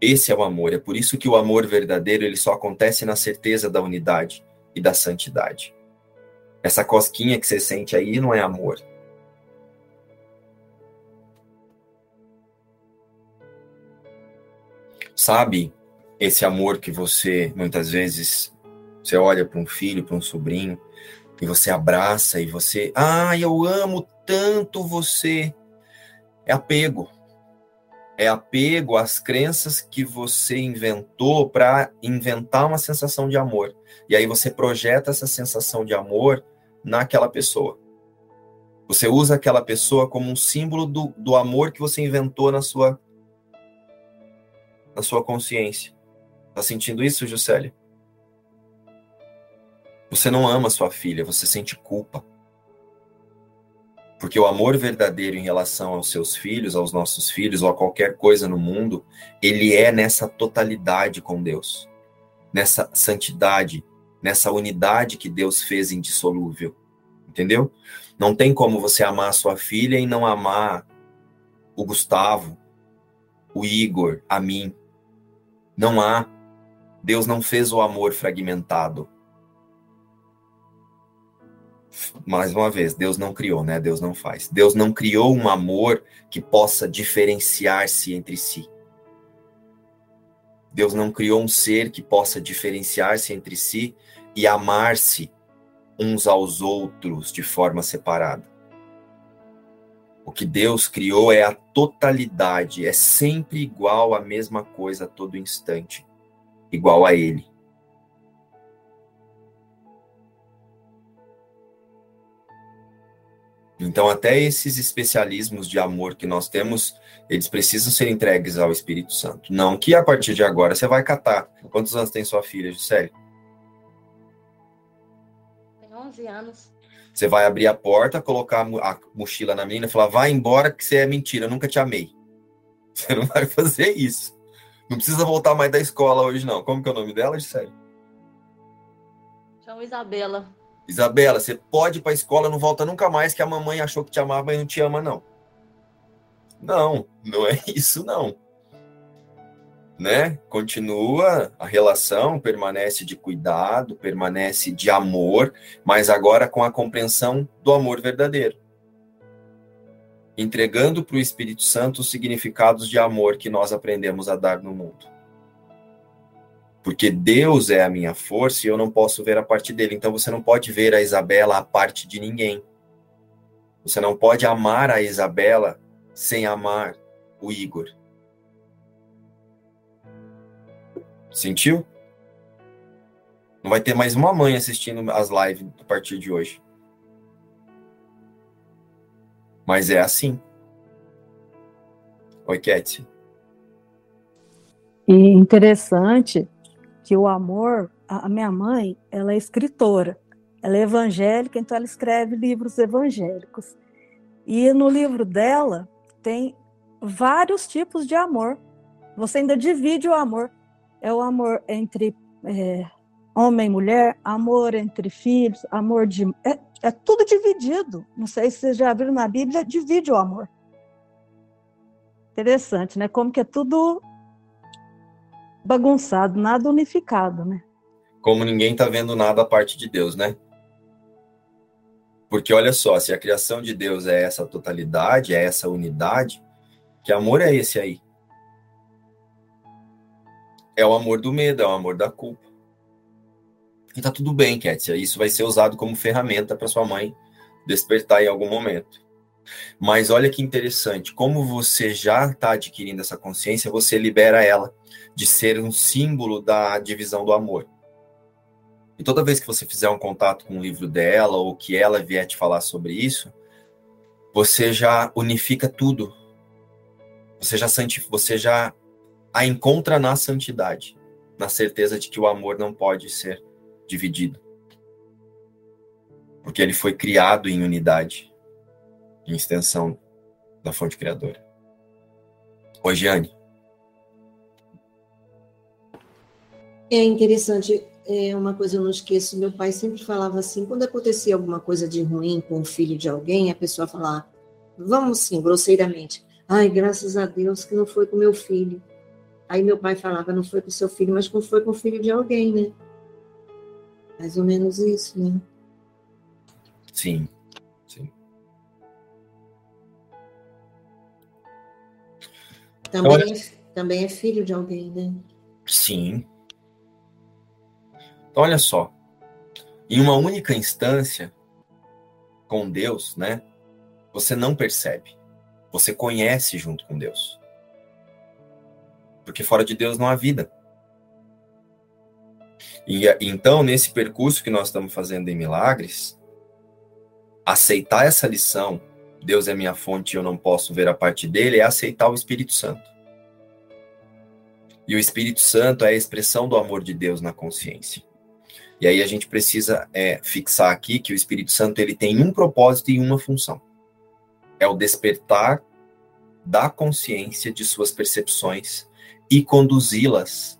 Esse é o amor, é por isso que o amor verdadeiro ele só acontece na certeza da unidade e da santidade. Essa cosquinha que você sente aí não é amor. Sabe esse amor que você muitas vezes você olha para um filho, para um sobrinho e você abraça e você, ah, eu amo tanto você. É apego é apego às crenças que você inventou para inventar uma sensação de amor. E aí você projeta essa sensação de amor naquela pessoa. Você usa aquela pessoa como um símbolo do, do amor que você inventou na sua na sua consciência. Tá sentindo isso, Juscelia? Você não ama sua filha, você sente culpa. Porque o amor verdadeiro em relação aos seus filhos, aos nossos filhos, ou a qualquer coisa no mundo, ele é nessa totalidade com Deus, nessa santidade, nessa unidade que Deus fez indissolúvel. Entendeu? Não tem como você amar a sua filha e não amar o Gustavo, o Igor, a mim. Não há. Deus não fez o amor fragmentado mais uma vez, Deus não criou, né? Deus não faz. Deus não criou um amor que possa diferenciar-se entre si. Deus não criou um ser que possa diferenciar-se entre si e amar-se uns aos outros de forma separada. O que Deus criou é a totalidade, é sempre igual a mesma coisa a todo instante, igual a Ele. Então, até esses especialismos de amor que nós temos, eles precisam ser entregues ao Espírito Santo. Não que a partir de agora você vai catar. Quantos anos tem sua filha, Gisele? Tem 11 anos. Você vai abrir a porta, colocar a mochila na menina e falar: vai embora que você é mentira, eu nunca te amei. Você não vai fazer isso. Não precisa voltar mais da escola hoje, não. Como que é o nome dela, Gisele? Chama Isabela. Isabela, você pode ir para a escola, não volta nunca mais, que a mamãe achou que te amava e não te ama, não. Não, não é isso, não. né? Continua a relação, permanece de cuidado, permanece de amor, mas agora com a compreensão do amor verdadeiro. Entregando para o Espírito Santo os significados de amor que nós aprendemos a dar no mundo. Porque Deus é a minha força e eu não posso ver a parte dele. Então você não pode ver a Isabela a parte de ninguém. Você não pode amar a Isabela sem amar o Igor. Sentiu? Não vai ter mais uma mãe assistindo as lives a partir de hoje. Mas é assim. Oi, Cat. E interessante que o amor, a minha mãe, ela é escritora. Ela é evangélica, então ela escreve livros evangélicos. E no livro dela tem vários tipos de amor. Você ainda divide o amor é o amor entre é, homem e mulher, amor entre filhos, amor de. É, é tudo dividido. Não sei se vocês já viram na Bíblia, divide o amor. Interessante, né? Como que é tudo bagunçado, nada unificado, né? Como ninguém está vendo nada a parte de Deus, né? Porque olha só, se a criação de Deus é essa totalidade, é essa unidade, que amor é esse aí? é o amor do medo, é o amor da culpa. E tá tudo bem, Kétia. Isso vai ser usado como ferramenta para sua mãe despertar em algum momento. Mas olha que interessante, como você já está adquirindo essa consciência, você libera ela de ser um símbolo da divisão do amor. E toda vez que você fizer um contato com o livro dela ou que ela vier te falar sobre isso, você já unifica tudo. Você já santifica, você já a encontra na santidade, na certeza de que o amor não pode ser dividido. Porque ele foi criado em unidade, em extensão da fonte criadora. Oi, Giane. É interessante, é uma coisa eu não esqueço, meu pai sempre falava assim, quando acontecia alguma coisa de ruim com o filho de alguém, a pessoa falava, vamos sim, grosseiramente, ai, graças a Deus que não foi com meu filho. Aí meu pai falava, não foi com seu filho, mas foi com o filho de alguém, né? Mais ou menos isso, né? Sim, sim. Também, é, também é filho de alguém, né? Sim. Olha só. Em uma única instância com Deus, né? Você não percebe. Você conhece junto com Deus porque fora de Deus não há vida. E então, nesse percurso que nós estamos fazendo em milagres, aceitar essa lição, Deus é minha fonte e eu não posso ver a parte dele, é aceitar o Espírito Santo. E o Espírito Santo é a expressão do amor de Deus na consciência. E aí a gente precisa é, fixar aqui que o Espírito Santo ele tem um propósito e uma função. É o despertar da consciência de suas percepções e conduzi-las,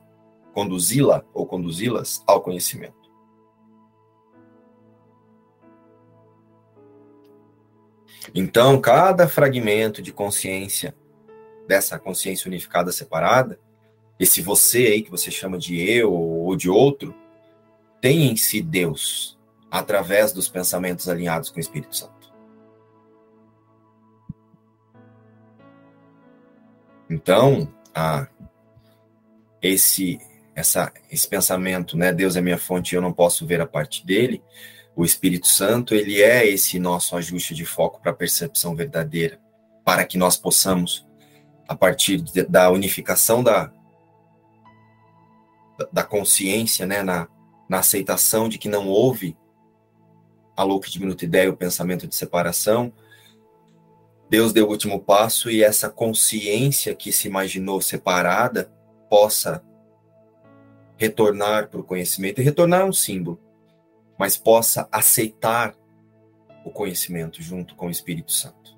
conduzi-la ou conduzi-las ao conhecimento. Então, cada fragmento de consciência dessa consciência unificada separada, esse você aí que você chama de eu ou de outro, tem em si Deus através dos pensamentos alinhados com o Espírito Santo. Então, a esse essa, esse pensamento, né, Deus é minha fonte e eu não posso ver a parte dele, o Espírito Santo, ele é esse nosso ajuste de foco para a percepção verdadeira, para que nós possamos, a partir de, da unificação da, da consciência, né, na, na aceitação de que não houve a louca diminuta ideia, o pensamento de separação, Deus deu o último passo e essa consciência que se imaginou separada, possa retornar para o conhecimento, e retornar um símbolo, mas possa aceitar o conhecimento junto com o Espírito Santo.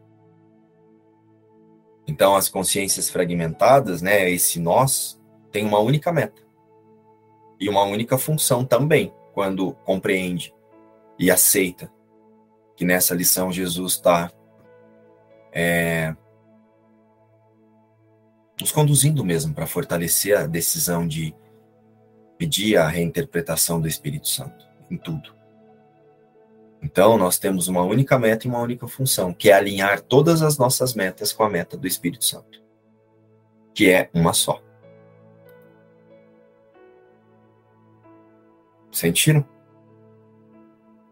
Então, as consciências fragmentadas, né, esse nós, tem uma única meta e uma única função também, quando compreende e aceita que nessa lição Jesus está é, nos conduzindo mesmo para fortalecer a decisão de pedir a reinterpretação do Espírito Santo em tudo. Então, nós temos uma única meta e uma única função, que é alinhar todas as nossas metas com a meta do Espírito Santo, que é uma só. Sentiram?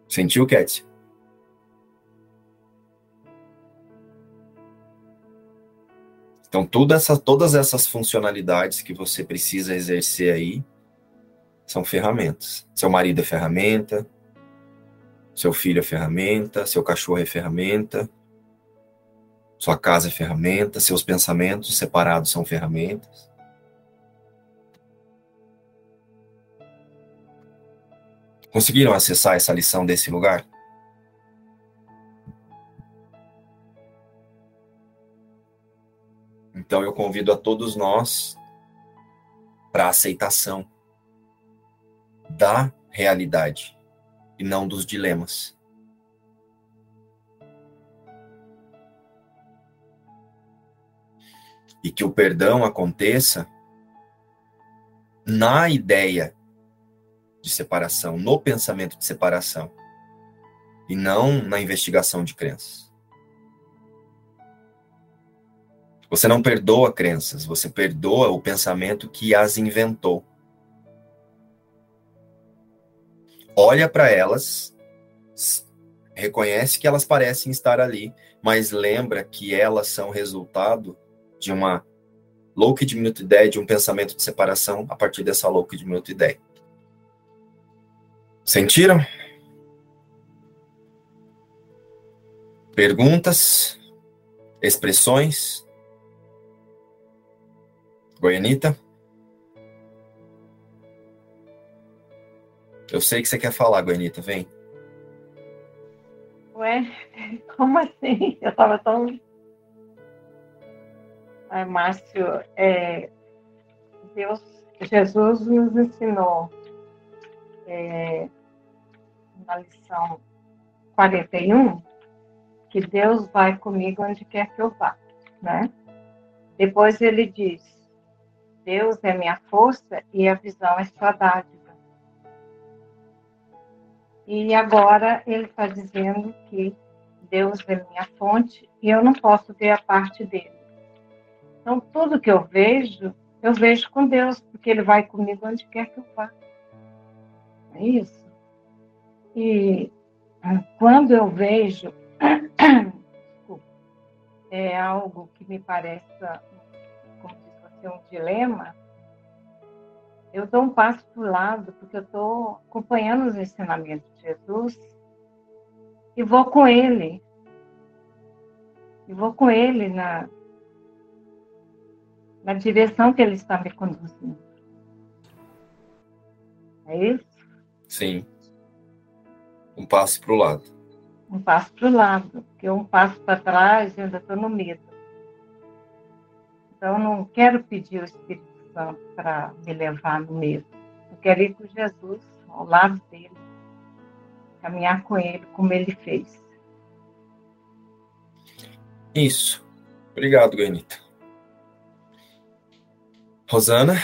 Sentiu, Kétia? Então, toda essa, todas essas funcionalidades que você precisa exercer aí são ferramentas. Seu marido é ferramenta, seu filho é ferramenta, seu cachorro é ferramenta, sua casa é ferramenta, seus pensamentos separados são ferramentas. Conseguiram acessar essa lição desse lugar? Então eu convido a todos nós para a aceitação da realidade e não dos dilemas. E que o perdão aconteça na ideia de separação, no pensamento de separação, e não na investigação de crenças. Você não perdoa crenças, você perdoa o pensamento que as inventou. Olha para elas, reconhece que elas parecem estar ali, mas lembra que elas são resultado de uma louca e diminuta ideia, de um pensamento de separação a partir dessa louca e diminuta ideia. Sentiram? Perguntas? Expressões? Goianita? Eu sei que você quer falar, Goianita, vem. Ué, como assim? Eu tava tão. Ai, Márcio, é, Deus, Jesus nos ensinou é, na lição 41 que Deus vai comigo onde quer que eu vá, né? Depois ele diz Deus é minha força e a visão é sua dádiva. E agora ele está dizendo que Deus é minha fonte e eu não posso ver a parte dele. Então, tudo que eu vejo, eu vejo com Deus, porque ele vai comigo onde quer que eu vá. É isso. E quando eu vejo é algo que me parece ser um dilema, eu dou um passo para o lado, porque eu estou acompanhando os ensinamentos de Jesus e vou com ele. E vou com ele na, na direção que ele está me conduzindo. É isso? Sim. Um passo para o lado. Um passo para o lado, porque um passo para trás eu ainda estou no medo. Então, eu não quero pedir o Espírito Santo para me levar no medo. Eu quero ir com Jesus, ao lado dele, caminhar com ele como ele fez. Isso. Obrigado, Ganita. Rosana?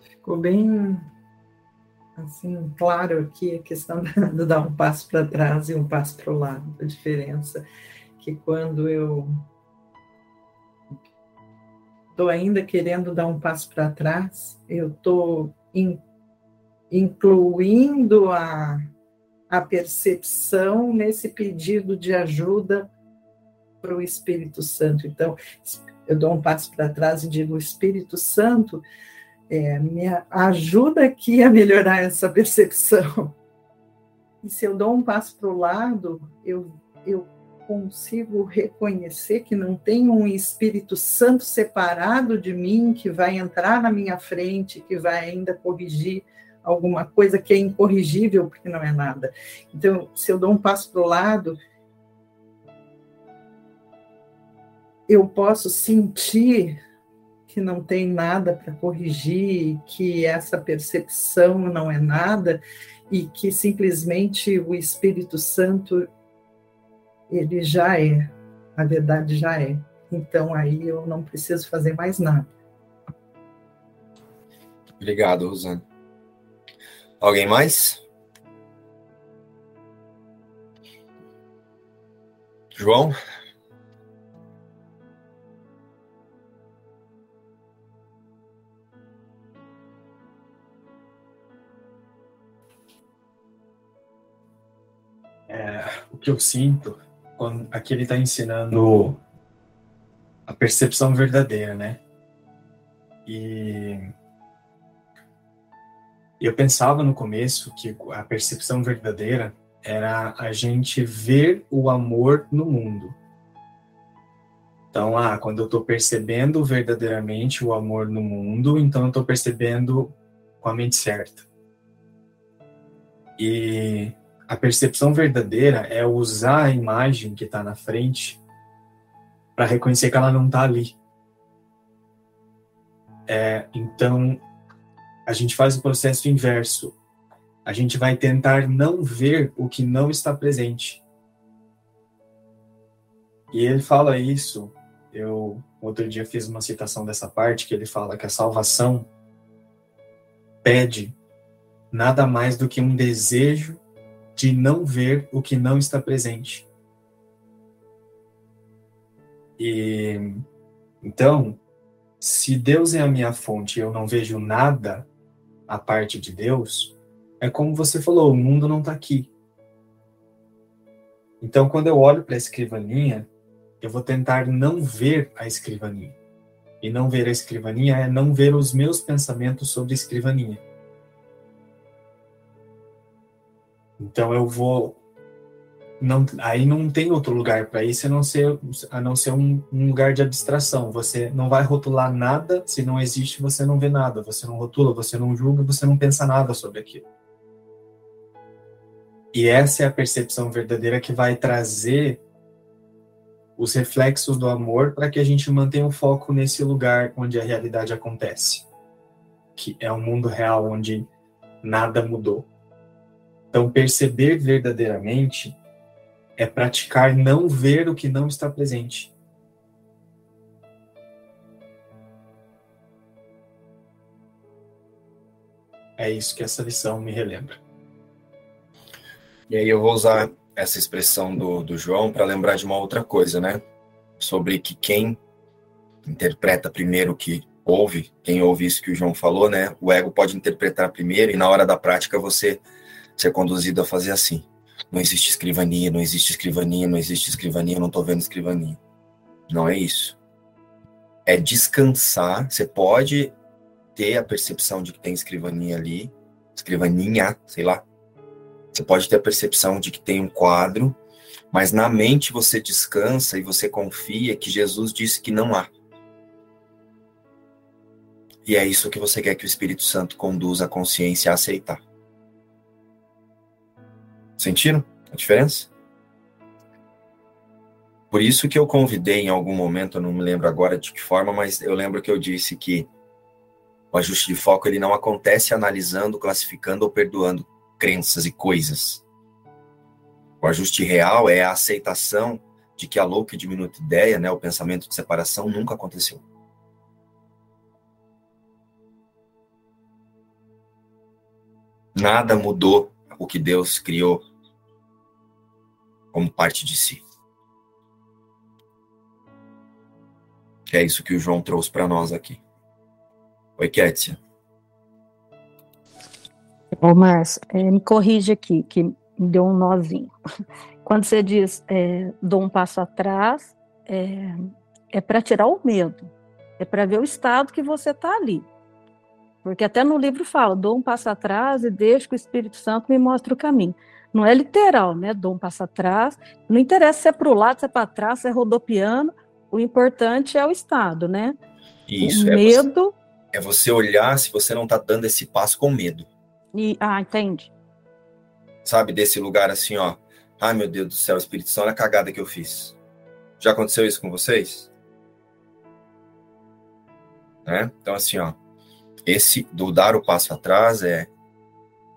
Ficou bem assim claro aqui a questão de dar um passo para trás e um passo para o lado, a diferença que quando eu estou ainda querendo dar um passo para trás, eu estou in, incluindo a, a percepção nesse pedido de ajuda para o Espírito Santo. Então, eu dou um passo para trás e digo: Espírito Santo, é, me ajuda aqui a melhorar essa percepção. E se eu dou um passo para o lado, eu, eu consigo reconhecer que não tem um Espírito Santo separado de mim que vai entrar na minha frente, que vai ainda corrigir alguma coisa que é incorrigível, porque não é nada. Então, se eu dou um passo para o lado, eu posso sentir que não tem nada para corrigir, que essa percepção não é nada e que simplesmente o Espírito Santo ele já é. a verdade já é. Então aí eu não preciso fazer mais nada. Obrigado, Rosane. Alguém mais? João? É, o que eu sinto quando aqui ele está ensinando a percepção verdadeira, né? E eu pensava no começo que a percepção verdadeira era a gente ver o amor no mundo. Então, ah, quando eu estou percebendo verdadeiramente o amor no mundo, então eu estou percebendo com a mente certa. E a percepção verdadeira é usar a imagem que está na frente para reconhecer que ela não está ali. É, então, a gente faz o processo inverso. A gente vai tentar não ver o que não está presente. E ele fala isso. Eu outro dia fiz uma citação dessa parte que ele fala que a salvação pede nada mais do que um desejo de não ver o que não está presente. E então, se Deus é a minha fonte e eu não vejo nada a parte de Deus, é como você falou, o mundo não está aqui. Então, quando eu olho para a escrivaninha, eu vou tentar não ver a escrivaninha. E não ver a escrivaninha é não ver os meus pensamentos sobre a escrivaninha. Então eu vou não, aí não tem outro lugar para isso a não ser, a não ser um, um, lugar de abstração. Você não vai rotular nada, se não existe, você não vê nada. Você não rotula, você não julga, você não pensa nada sobre aquilo. E essa é a percepção verdadeira que vai trazer os reflexos do amor para que a gente mantenha o foco nesse lugar onde a realidade acontece, que é um mundo real onde nada mudou. Então, perceber verdadeiramente é praticar não ver o que não está presente. É isso que essa lição me relembra. E aí eu vou usar essa expressão do, do João para lembrar de uma outra coisa, né? Sobre que quem interpreta primeiro o que ouve, quem ouve isso que o João falou, né? O ego pode interpretar primeiro e na hora da prática você ser conduzido a fazer assim. Não existe escrivania, não existe escrivania, não existe escrivania, eu não estou vendo escrivania. Não é isso. É descansar. Você pode ter a percepção de que tem escrivania ali, escrivaninha, sei lá. Você pode ter a percepção de que tem um quadro, mas na mente você descansa e você confia que Jesus disse que não há. E é isso que você quer que o Espírito Santo conduza a consciência a aceitar. Sentiram a diferença? Por isso que eu convidei em algum momento, eu não me lembro agora de que forma, mas eu lembro que eu disse que o ajuste de foco ele não acontece analisando, classificando ou perdoando crenças e coisas. O ajuste real é a aceitação de que a louca e diminuta ideia, né, o pensamento de separação, nunca aconteceu. Nada mudou o que Deus criou como parte de si. É isso que o João trouxe para nós aqui. Oi, Kétia. Ô, Márcio, é, me corrige aqui, que me deu um nozinho. Quando você diz é, dou um passo atrás, é, é para tirar o medo, é para ver o estado que você está ali. Porque até no livro fala, dou um passo atrás e deixo que o Espírito Santo me mostre o caminho. Não é literal, né? Dou um passo atrás. Não interessa se é para o lado, se é para trás, se é rodopiando. O importante é o estado, né? Isso. O é medo. Você, é você olhar se você não está dando esse passo com medo. E, ah, entende. Sabe, desse lugar assim, ó. Ai, meu Deus do céu, Espírito Santo, olha a cagada que eu fiz. Já aconteceu isso com vocês? Né? Então, assim, ó esse do dar o passo atrás é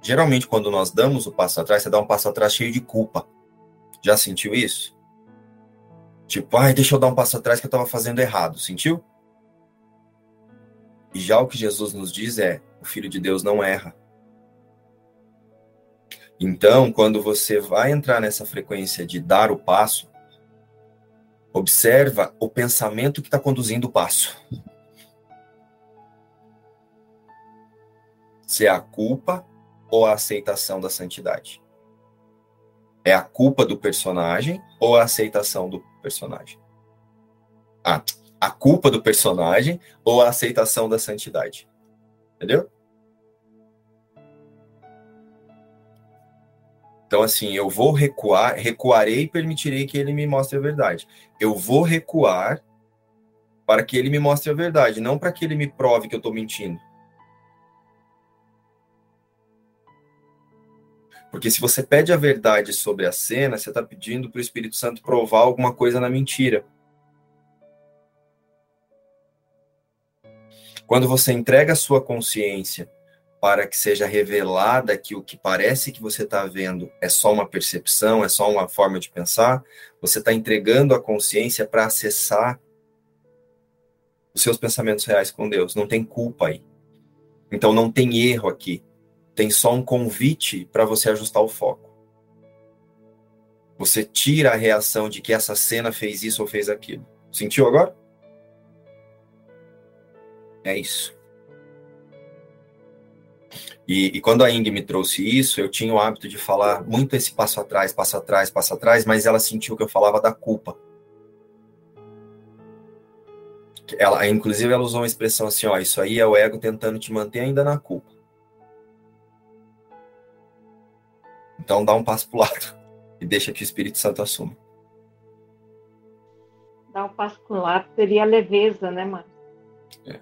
geralmente quando nós damos o passo atrás, você dá um passo atrás cheio de culpa. Já sentiu isso? Tipo, ai, deixa eu dar um passo atrás que eu estava fazendo errado, sentiu? E já o que Jesus nos diz é: o Filho de Deus não erra. Então, quando você vai entrar nessa frequência de dar o passo, observa o pensamento que está conduzindo o passo. Se é a culpa ou a aceitação da santidade. É a culpa do personagem ou a aceitação do personagem? Ah, a culpa do personagem ou a aceitação da santidade? Entendeu? Então, assim, eu vou recuar, recuarei e permitirei que ele me mostre a verdade. Eu vou recuar para que ele me mostre a verdade, não para que ele me prove que eu estou mentindo. Porque se você pede a verdade sobre a cena, você está pedindo para o Espírito Santo provar alguma coisa na mentira. Quando você entrega a sua consciência para que seja revelada que o que parece que você está vendo é só uma percepção, é só uma forma de pensar, você está entregando a consciência para acessar os seus pensamentos reais com Deus. Não tem culpa aí. Então não tem erro aqui. Tem só um convite para você ajustar o foco. Você tira a reação de que essa cena fez isso ou fez aquilo. Sentiu agora? É isso. E, e, quando a Ing me trouxe isso, eu tinha o hábito de falar muito esse passo atrás, passo atrás, passo atrás, mas ela sentiu que eu falava da culpa. Ela, inclusive, ela usou uma expressão assim: ó, isso aí é o ego tentando te manter ainda na culpa. Então dá um passo para o lado e deixa que o Espírito Santo assuma. Dar um passo para o lado seria leveza, né, mano? É.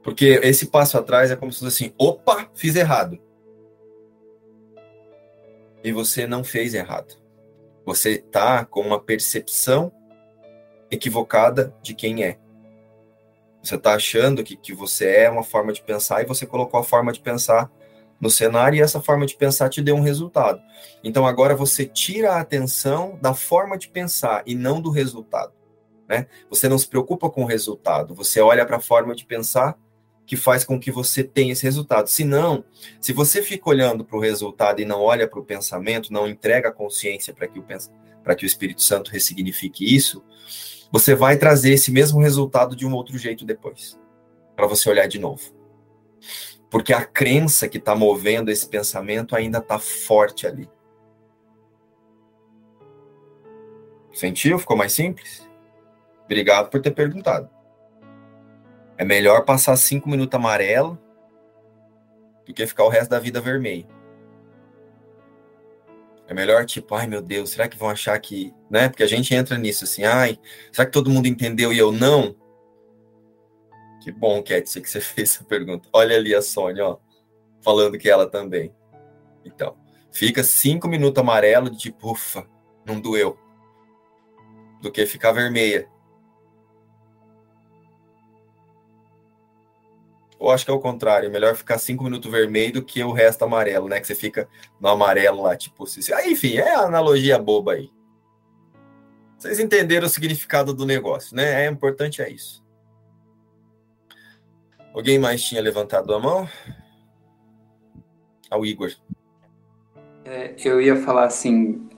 Porque esse passo atrás é como se fosse assim: opa, fiz errado. E você não fez errado. Você está com uma percepção equivocada de quem é. Você está achando que, que você é uma forma de pensar e você colocou a forma de pensar no cenário e essa forma de pensar te deu um resultado. Então agora você tira a atenção da forma de pensar e não do resultado. Né? Você não se preocupa com o resultado, você olha para a forma de pensar que faz com que você tenha esse resultado. Se não, se você fica olhando para o resultado e não olha para o pensamento, não entrega a consciência para que, o, que o Espírito Santo ressignifique isso, você vai trazer esse mesmo resultado de um outro jeito depois, para você olhar de novo porque a crença que está movendo esse pensamento ainda está forte ali. Sentiu? Ficou mais simples? Obrigado por ter perguntado. É melhor passar cinco minutos amarelo do que ficar o resto da vida vermelho. É melhor, tipo, ai meu Deus, será que vão achar que. Né? Porque a gente entra nisso assim, ai, será que todo mundo entendeu e eu não? Que bom, Cat, que você fez essa pergunta. Olha ali a Sônia, ó, falando que ela também. Então, fica cinco minutos amarelo de tipo, ufa, não doeu. Do que ficar vermelha. Ou acho que é o contrário, melhor ficar cinco minutos vermelho do que o resto amarelo, né? Que você fica no amarelo lá, tipo. Se... Ah, enfim, é a analogia boba aí. Vocês entenderam o significado do negócio, né? É importante é isso. Alguém mais tinha levantado a mão? Ao Igor. É, eu ia falar assim,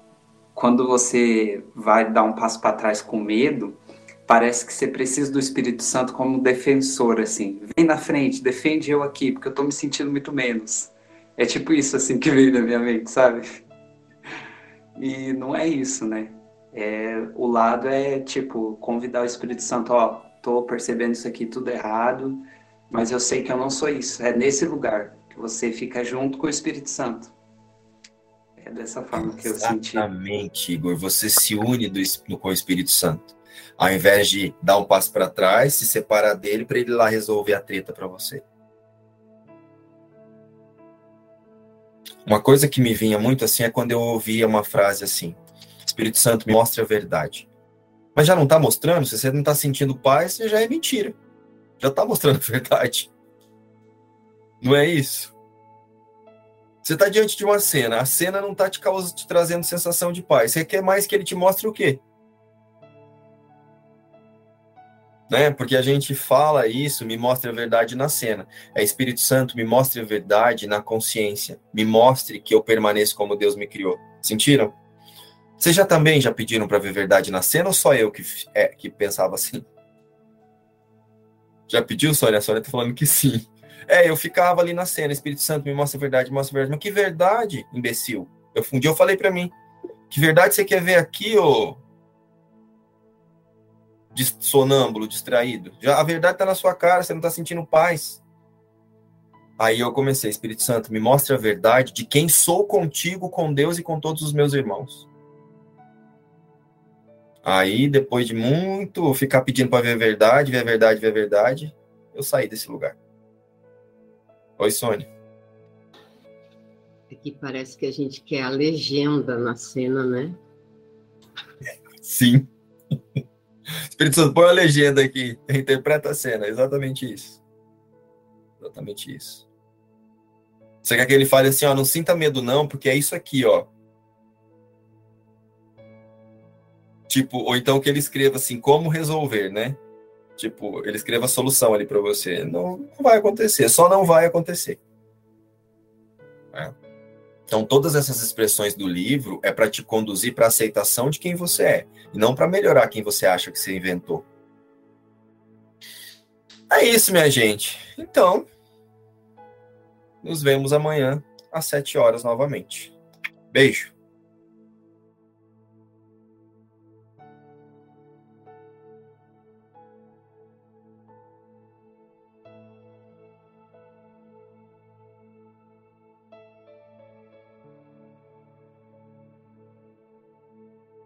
quando você vai dar um passo para trás com medo, parece que você precisa do Espírito Santo como defensor, assim. Vem na frente, defende eu aqui, porque eu estou me sentindo muito menos. É tipo isso, assim, que veio na minha mente, sabe? E não é isso, né? É, o lado é, tipo, convidar o Espírito Santo, ó, tô percebendo isso aqui tudo errado, mas eu sei que eu não sou isso. É nesse lugar que você fica junto com o Espírito Santo. É dessa forma que eu senti. Exatamente, Igor. Você se une do, com o Espírito Santo. Ao invés de dar um passo para trás, se separar dele para ele lá resolver a treta para você. Uma coisa que me vinha muito assim é quando eu ouvia uma frase assim: Espírito Santo me mostra a verdade. Mas já não está mostrando, se você não está sentindo paz, já é mentira já tá mostrando a verdade. Não é isso? Você tá diante de uma cena, a cena não tá te, causando, te trazendo sensação de paz. Você quer mais que ele te mostre o quê? Né? Porque a gente fala isso, me mostre a verdade na cena. É Espírito Santo, me mostre a verdade na consciência. Me mostre que eu permaneço como Deus me criou. Sentiram? Vocês já também já pediram para ver verdade na cena ou só eu que, é, que pensava assim? Já pediu, Sônia? A Sônia tá falando que sim. É, eu ficava ali na cena, Espírito Santo, me mostra a verdade, mostra a verdade. Mas que verdade, imbecil? Eu, um dia eu falei para mim, que verdade você quer ver aqui, ô sonâmbulo, distraído? Já a verdade está na sua cara, você não está sentindo paz. Aí eu comecei, Espírito Santo, me mostre a verdade de quem sou contigo, com Deus e com todos os meus irmãos. Aí, depois de muito ficar pedindo para ver a verdade, ver a verdade, ver a verdade, eu saí desse lugar. Oi, Sônia. Aqui parece que a gente quer a legenda na cena, né? Sim. Espírito Santo, põe a legenda aqui, interpreta a cena, exatamente isso. Exatamente isso. Você quer que ele fale assim, ó, não sinta medo não, porque é isso aqui, ó. Tipo, ou então que ele escreva assim, como resolver, né? Tipo, ele escreva a solução ali para você. Não, não, vai acontecer, só não vai acontecer. É. Então, todas essas expressões do livro é para te conduzir para a aceitação de quem você é, e não para melhorar quem você acha que você inventou. É isso, minha gente. Então, nos vemos amanhã às 7 horas novamente. Beijo.